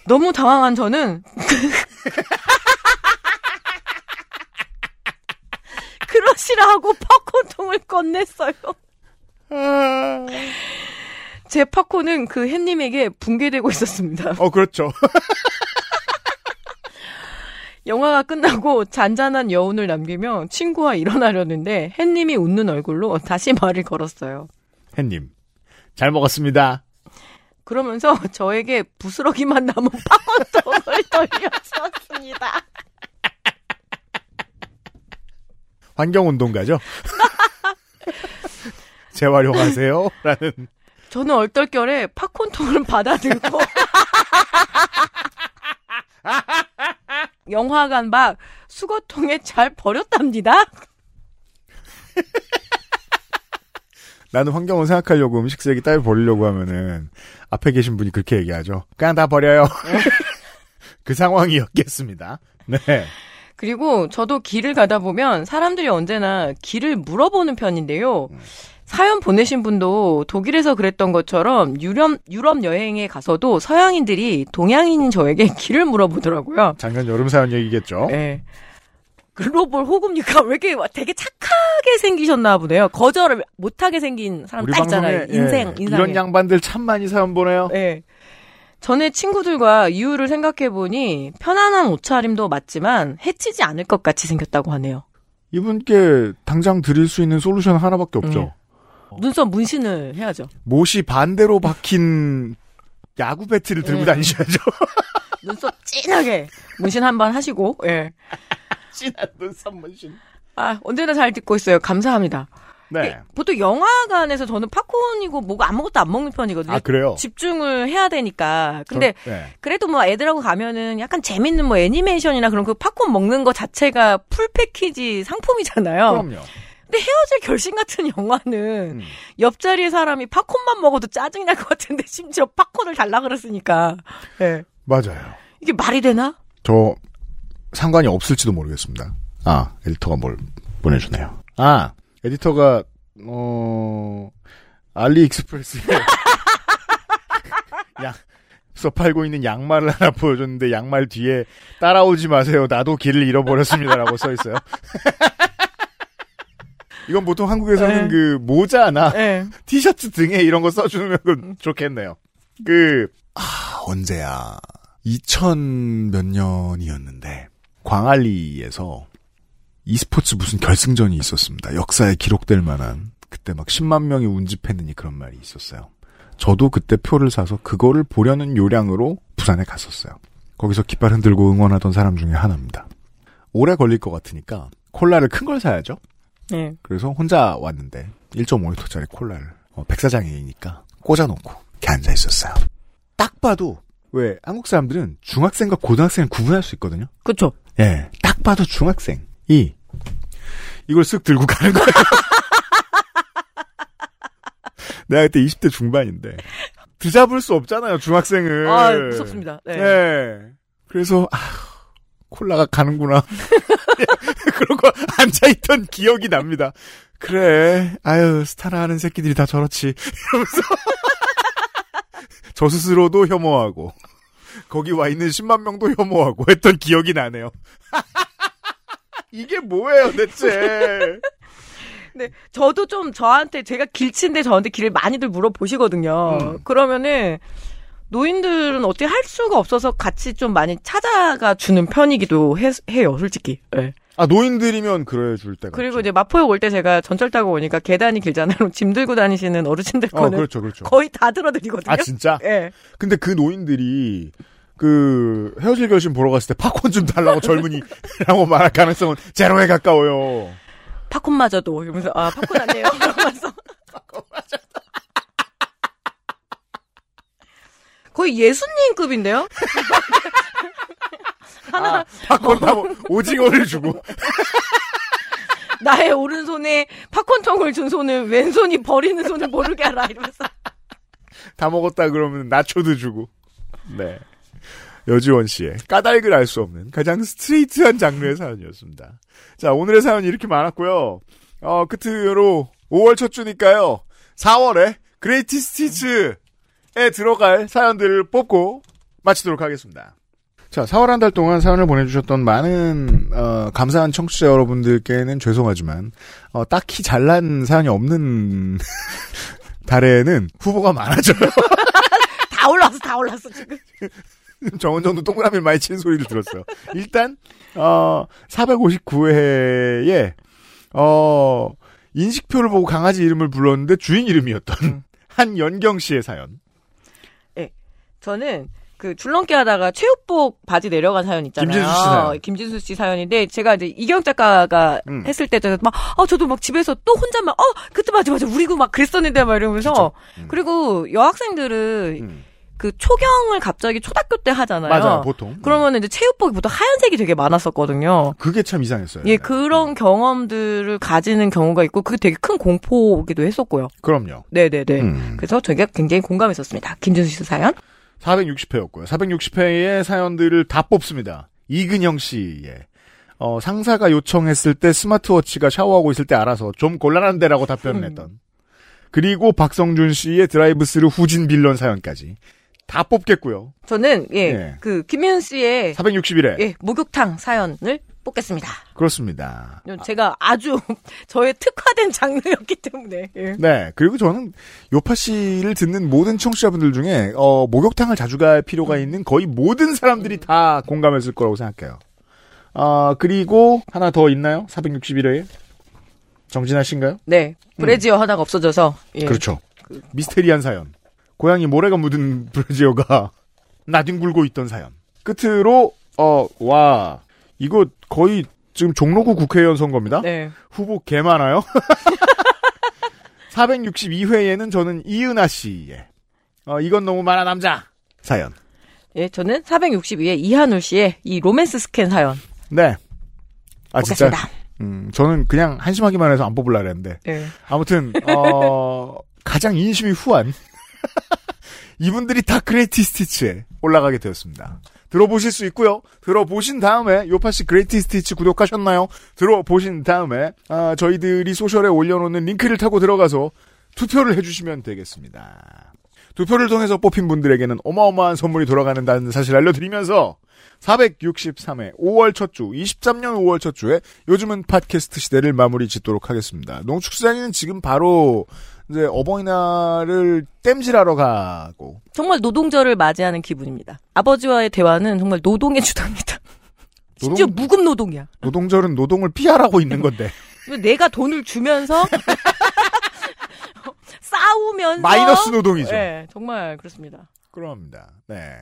너무 당황한 저는 그러시라 하고 팝콘통을 꺼냈어요. 아. 제 팝콘은 그 햇님에게 붕괴되고 있었습니다. 어 그렇죠. 영화가 끝나고 잔잔한 여운을 남기며 친구와 일어나려는데 햇님이 웃는 얼굴로 다시 말을 걸었어요. 햇님 잘 먹었습니다. 그러면서 저에게 부스러기만 남은 팝콘통을 돌려주었습니다. 환경운동가죠. 재활용하세요. 라는 저는 얼떨결에 팝콘통을 받아들고 영화관 밖 수거통에 잘 버렸답니다. 나는 환경을 생각하려고 음식 쓰레기 따위 버리려고 하면은 앞에 계신 분이 그렇게 얘기하죠. 그냥 다 버려요. 그 상황이었겠습니다. 네. 그리고 저도 길을 가다 보면 사람들이 언제나 길을 물어보는 편인데요. 사연 보내신 분도 독일에서 그랬던 것처럼 유럽, 유럽 여행에 가서도 서양인들이 동양인인 저에게 길을 물어보더라고요. 작년 여름 사연 얘기겠죠. 네. 글로벌 호흡니까? 왜 이렇게 되게 착하게 생기셨나 보네요. 거절을 못하게 생긴 사람 딱 있잖아요. 인생, 예, 인상에. 이런 양반들 참 많이 사연 보내요. 예. 전에 친구들과 이유를 생각해보니 편안한 옷차림도 맞지만 해치지 않을 것 같이 생겼다고 하네요. 이분께 당장 드릴 수 있는 솔루션 하나밖에 없죠. 네. 눈썹 문신을 해야죠. 못이 반대로 박힌 야구 배트를 들고 네. 다니셔야죠. 눈썹 진하게 문신 한 번 하시고, 예. 진한 눈썹 문신. 아, 언제나 잘 듣고 있어요. 감사합니다. 네. 보통 영화관에서 저는 팝콘이고 뭐고 아무것도 안 먹는 편이거든요. 아 그래요? 집중을 해야 되니까. 근데 저- 네. 그래도 뭐 애들하고 가면은 약간 재밌는 뭐 애니메이션이나 그런 그 팝콘 먹는 거 자체가 풀 패키지 상품이잖아요. 그럼요. 근데 헤어질 결심 같은 영화는 음. 옆자리에 사람이 팝콘만 먹어도 짜증이 날 것 같은데 심지어 팝콘을 달라 그랬으니까. 예. 맞아요. 이게 말이 되나? 저 상관이 없을지도 모르겠습니다. 아 에디터가 뭘 보내주네요. 아 에디터가 어 알리익스프레스에 약서 팔고 있는 양말을 하나 보여줬는데 양말 뒤에 따라오지 마세요. 나도 길을 잃어버렸습니다라고 써 있어요. 이건 보통 한국에서는 네. 그 모자나 예. 티셔츠 등에 이런 거 써주면 좋겠네요. 그, 아, 언제야. 2000 몇 년이었는데, 광안리에서 e스포츠 무슨 결승전이 있었습니다. 역사에 기록될 만한. 그때 막 10만 명이 운집했느니 그런 말이 있었어요. 저도 그때 표를 사서 그거를 보려는 요량으로 부산에 갔었어요. 거기서 깃발 흔들고 응원하던 사람 중에 하나입니다. 오래 걸릴 것 같으니까 콜라를 큰 걸 사야죠. 예. 그래서 혼자 왔는데 1.5리터짜리 콜라를 어, 백사장이니까 꽂아놓고 이렇게 앉아 있었어요. 딱 봐도 왜 한국 사람들은 중학생과 고등학생을 구분할 수 있거든요. 그쵸. 예, 딱 봐도 중학생이 이걸 쓱 들고 가는 거예요. 내가 그때 20대 중반인데 드잡을 수 없잖아요, 중학생을. 아, 무섭습니다. 네. 네. 그래서 아, 콜라가 가는구나. 그러고 앉아있던 기억이 납니다. 그래, 아유 스타나 하는 새끼들이 다 저렇지. 이러면서 저 스스로도 혐오하고 거기 와 있는 10만 명도 혐오하고 했던 기억이 나네요. 이게 뭐예요, 대체? 근데 저도 좀 저한테 제가 길친데 저한테 길을 많이들 물어보시거든요. 음. 그러면은 노인들은 어떻게 할 수가 없어서 같이 좀 많이 찾아가 주는 편이기도 해, 요 솔직히. 예. 아 노인들이면 그래 줄 때가. 그리고 있죠. 이제 마포역 올 때 제가 전철 타고 오니까 계단이 길잖아요. 짐 들고 다니시는 어르신들 어, 거는 그렇죠, 그렇죠. 거의 다 들어드리거든요. 아 진짜? 예. 근데 그 노인들이 그 헤어질 결심 보러 갔을 때 팝콘 좀 달라고 젊은이라고 말할 가능성은 제로에 가까워요. 팝콘 마저도 이러면서 아 팝콘 안 돼요. 그러면서 거의 예수님급인데요? 하나 아, 팝콘 타고 오징어를 주고 나의 오른손에 팝콘통을 준 손을 왼손이 버리는 손을 모르게 알아 이러면서 다 먹었다 그러면 나초도 주고. 네. 여지원 씨의 까닭을 알 수 없는 가장 스트레이트한 장르의 사연이었습니다. 자, 오늘의 사연이 이렇게 많았고요. 어, 끝으로 5월 첫 주니까요. 4월에 그레이티 스티츠에 들어갈 사연들을 뽑고 마치도록 하겠습니다. 자, 4월 한 달 동안 사연을 보내주셨던 많은 어, 감사한 청취자 여러분들께는 죄송하지만 어, 딱히 잘난 사연이 없는 달에는 후보가 많아져요. 다 올라왔어 다 올랐어 지금 정원정도 동그라미를 많이 치는 소리를 들었어요. 일단 어 459회에 어 인식표를 보고 강아지 이름을 불렀는데 주인 이름이었던 한연경 씨의 사연. 저는 그 줄넘기 하다가 체육복 바지 내려간 사연 있잖아요. 김진수 씨 사연. 김진수 씨 사연인데 제가 이제 이경 작가가 음. 했을 때도 막, 아, 저도 막 집에서 또 혼자만, 어, 그때 맞아, 맞아, 우리고 막 그랬었는데 막 이러면서. 음. 그리고 여학생들은 음. 그 초경을 갑자기 초등학교 때 하잖아요. 맞아요, 보통. 그러면 이제 체육복이 보통 하얀색이 되게 많았었거든요. 그게 참 이상했어요. 예, 그런 경험들을 가지는 경우가 있고, 그게 되게 큰 공포기도 했었고요. 그럼요. 네 네네. 음. 그래서 저희가 굉장히 공감했었습니다. 김준수 씨 사연. 460회였고요. 460회의 사연들을 다 뽑습니다. 이근영 씨의 어, 상사가 요청했을 때 스마트워치가 샤워하고 있을 때 알아서 좀 곤란한데라고 답변을 했던. 그리고 박성준 씨의 드라이브스루 후진 빌런 사연까지 다 뽑겠고요. 저는, 예, 예. 그, 김윤 씨의 461회. 예, 목욕탕 사연을 뽑겠습니다. 그렇습니다. 제가 아주 저의 특화된 장르였기 때문에. 예. 네. 그리고 저는 요파 씨를 듣는 모든 청취자분들 중에 어, 목욕탕을 자주 갈 필요가 있는 거의 모든 사람들이 다 공감했을 거라고 생각해요. 아 그리고 하나 더 있나요? 461회에 정진아 씨인가요? 네. 브래지어 하나가 없어져서. 예. 그렇죠. 미스테리한 사연. 고양이 모래가 묻은 브래지어가 나뒹굴고 있던 사연. 끝으로 어 와 이거 거의 지금 종로구 국회의원 선거입니다. 네. 후보 개 많아요. 462회에는 저는 이은하 씨의 어 이건 너무 많아 남자 사연. 예, 저는 462회 이한울 씨의 이 로맨스 scam 사연. 네. 아 진짜. 음 저는 그냥 한심하기만 해서 안 뽑으려 했는데 예. 아무튼 어 가장 인심이 후한 이분들이 다 greatest hits에 올라가게 되었습니다. 들어보실 수 있고요. 들어보신 다음에 요팟시 greatest hits 구독하셨나요? 들어보신 다음에 아, 저희들이 social에 올려놓는 링크를 타고 들어가서 투표를 해주시면 되겠습니다. 투표를 통해서 뽑힌 분들에게는 어마어마한 선물이 돌아가는다는 사실 알려드리면서 463회 5월 첫 주, 23년 5월 첫 주에 요즘은 팟캐스트 시대를 마무리 짓도록 하겠습니다. 농축수장이는 지금 바로 이제 어버이날을 땜질하러 가고 정말 노동절을 맞이하는 기분입니다. 아버지와의 대화는 정말 노동의 주답니다. 심지어 노동, 무급 노동이야. 노동절은 노동을 피하라고 있는 건데 내가 돈을 주면서 싸우면서 마이너스 노동이죠. 네, 정말 그렇습니다. 그럽니다. 네.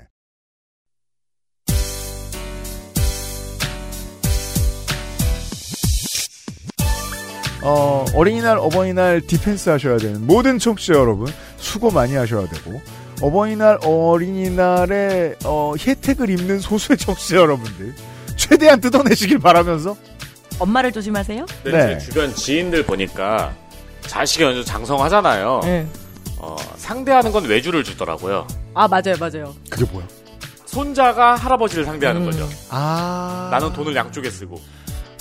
어, 어린이날, 어버이날 defense 하셔야 되는 모든 청취자 여러분, 수고 많이 하셔야 되고, 어버이날, 어린이날에, 어, 혜택을 입는 소수의 청취자 여러분들, 최대한 뜯어내시길 바라면서, 엄마를 조심하세요. 네. 네. 제 주변 지인들 보니까 자식이 어느 정도 장성하잖아요. 네. 어, 상대하는 건 외주를 주더라고요. 아 맞아요, 맞아요. 그게 뭐야? 손자가 할아버지를 상대하는 음. 거죠. 아. 나는 돈을 양쪽에 쓰고.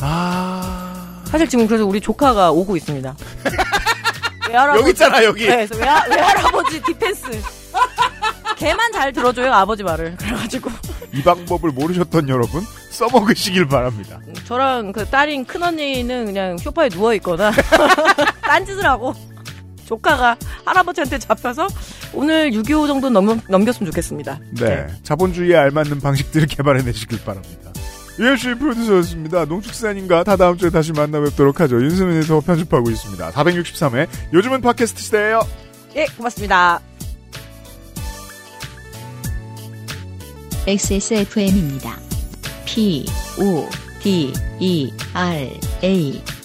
아. 사실 지금 그래서 우리 조카가 오고 있습니다. 외할아버지, 여기 있잖아, 여기. 네, 그래서 외하, 외할아버지 디펜스. 걔만 잘 들어줘요 아버지 말을. 그래가지고 이 방법을 모르셨던 여러분, 써먹으시길 바랍니다. 저랑 그 딸인 큰 언니는 그냥 소파에 누워 있거나 딴짓을 하고 조카가 할아버지한테 잡혀서 오늘 6.25 정도 넘, 넘겼으면 좋겠습니다. 네. 자본주의에 알맞는 방식들을 개발해내시길 바랍니다. UMC 프로듀서였습니다. 농축산인가 다 다음 주에 다시 만나 뵙도록 하죠. 윤수민이 더 편집하고 있습니다. 463회. 요즘은 팟캐스트 시대예요. 예, 고맙습니다. XSFM입니다. P, O, D, E, R, A.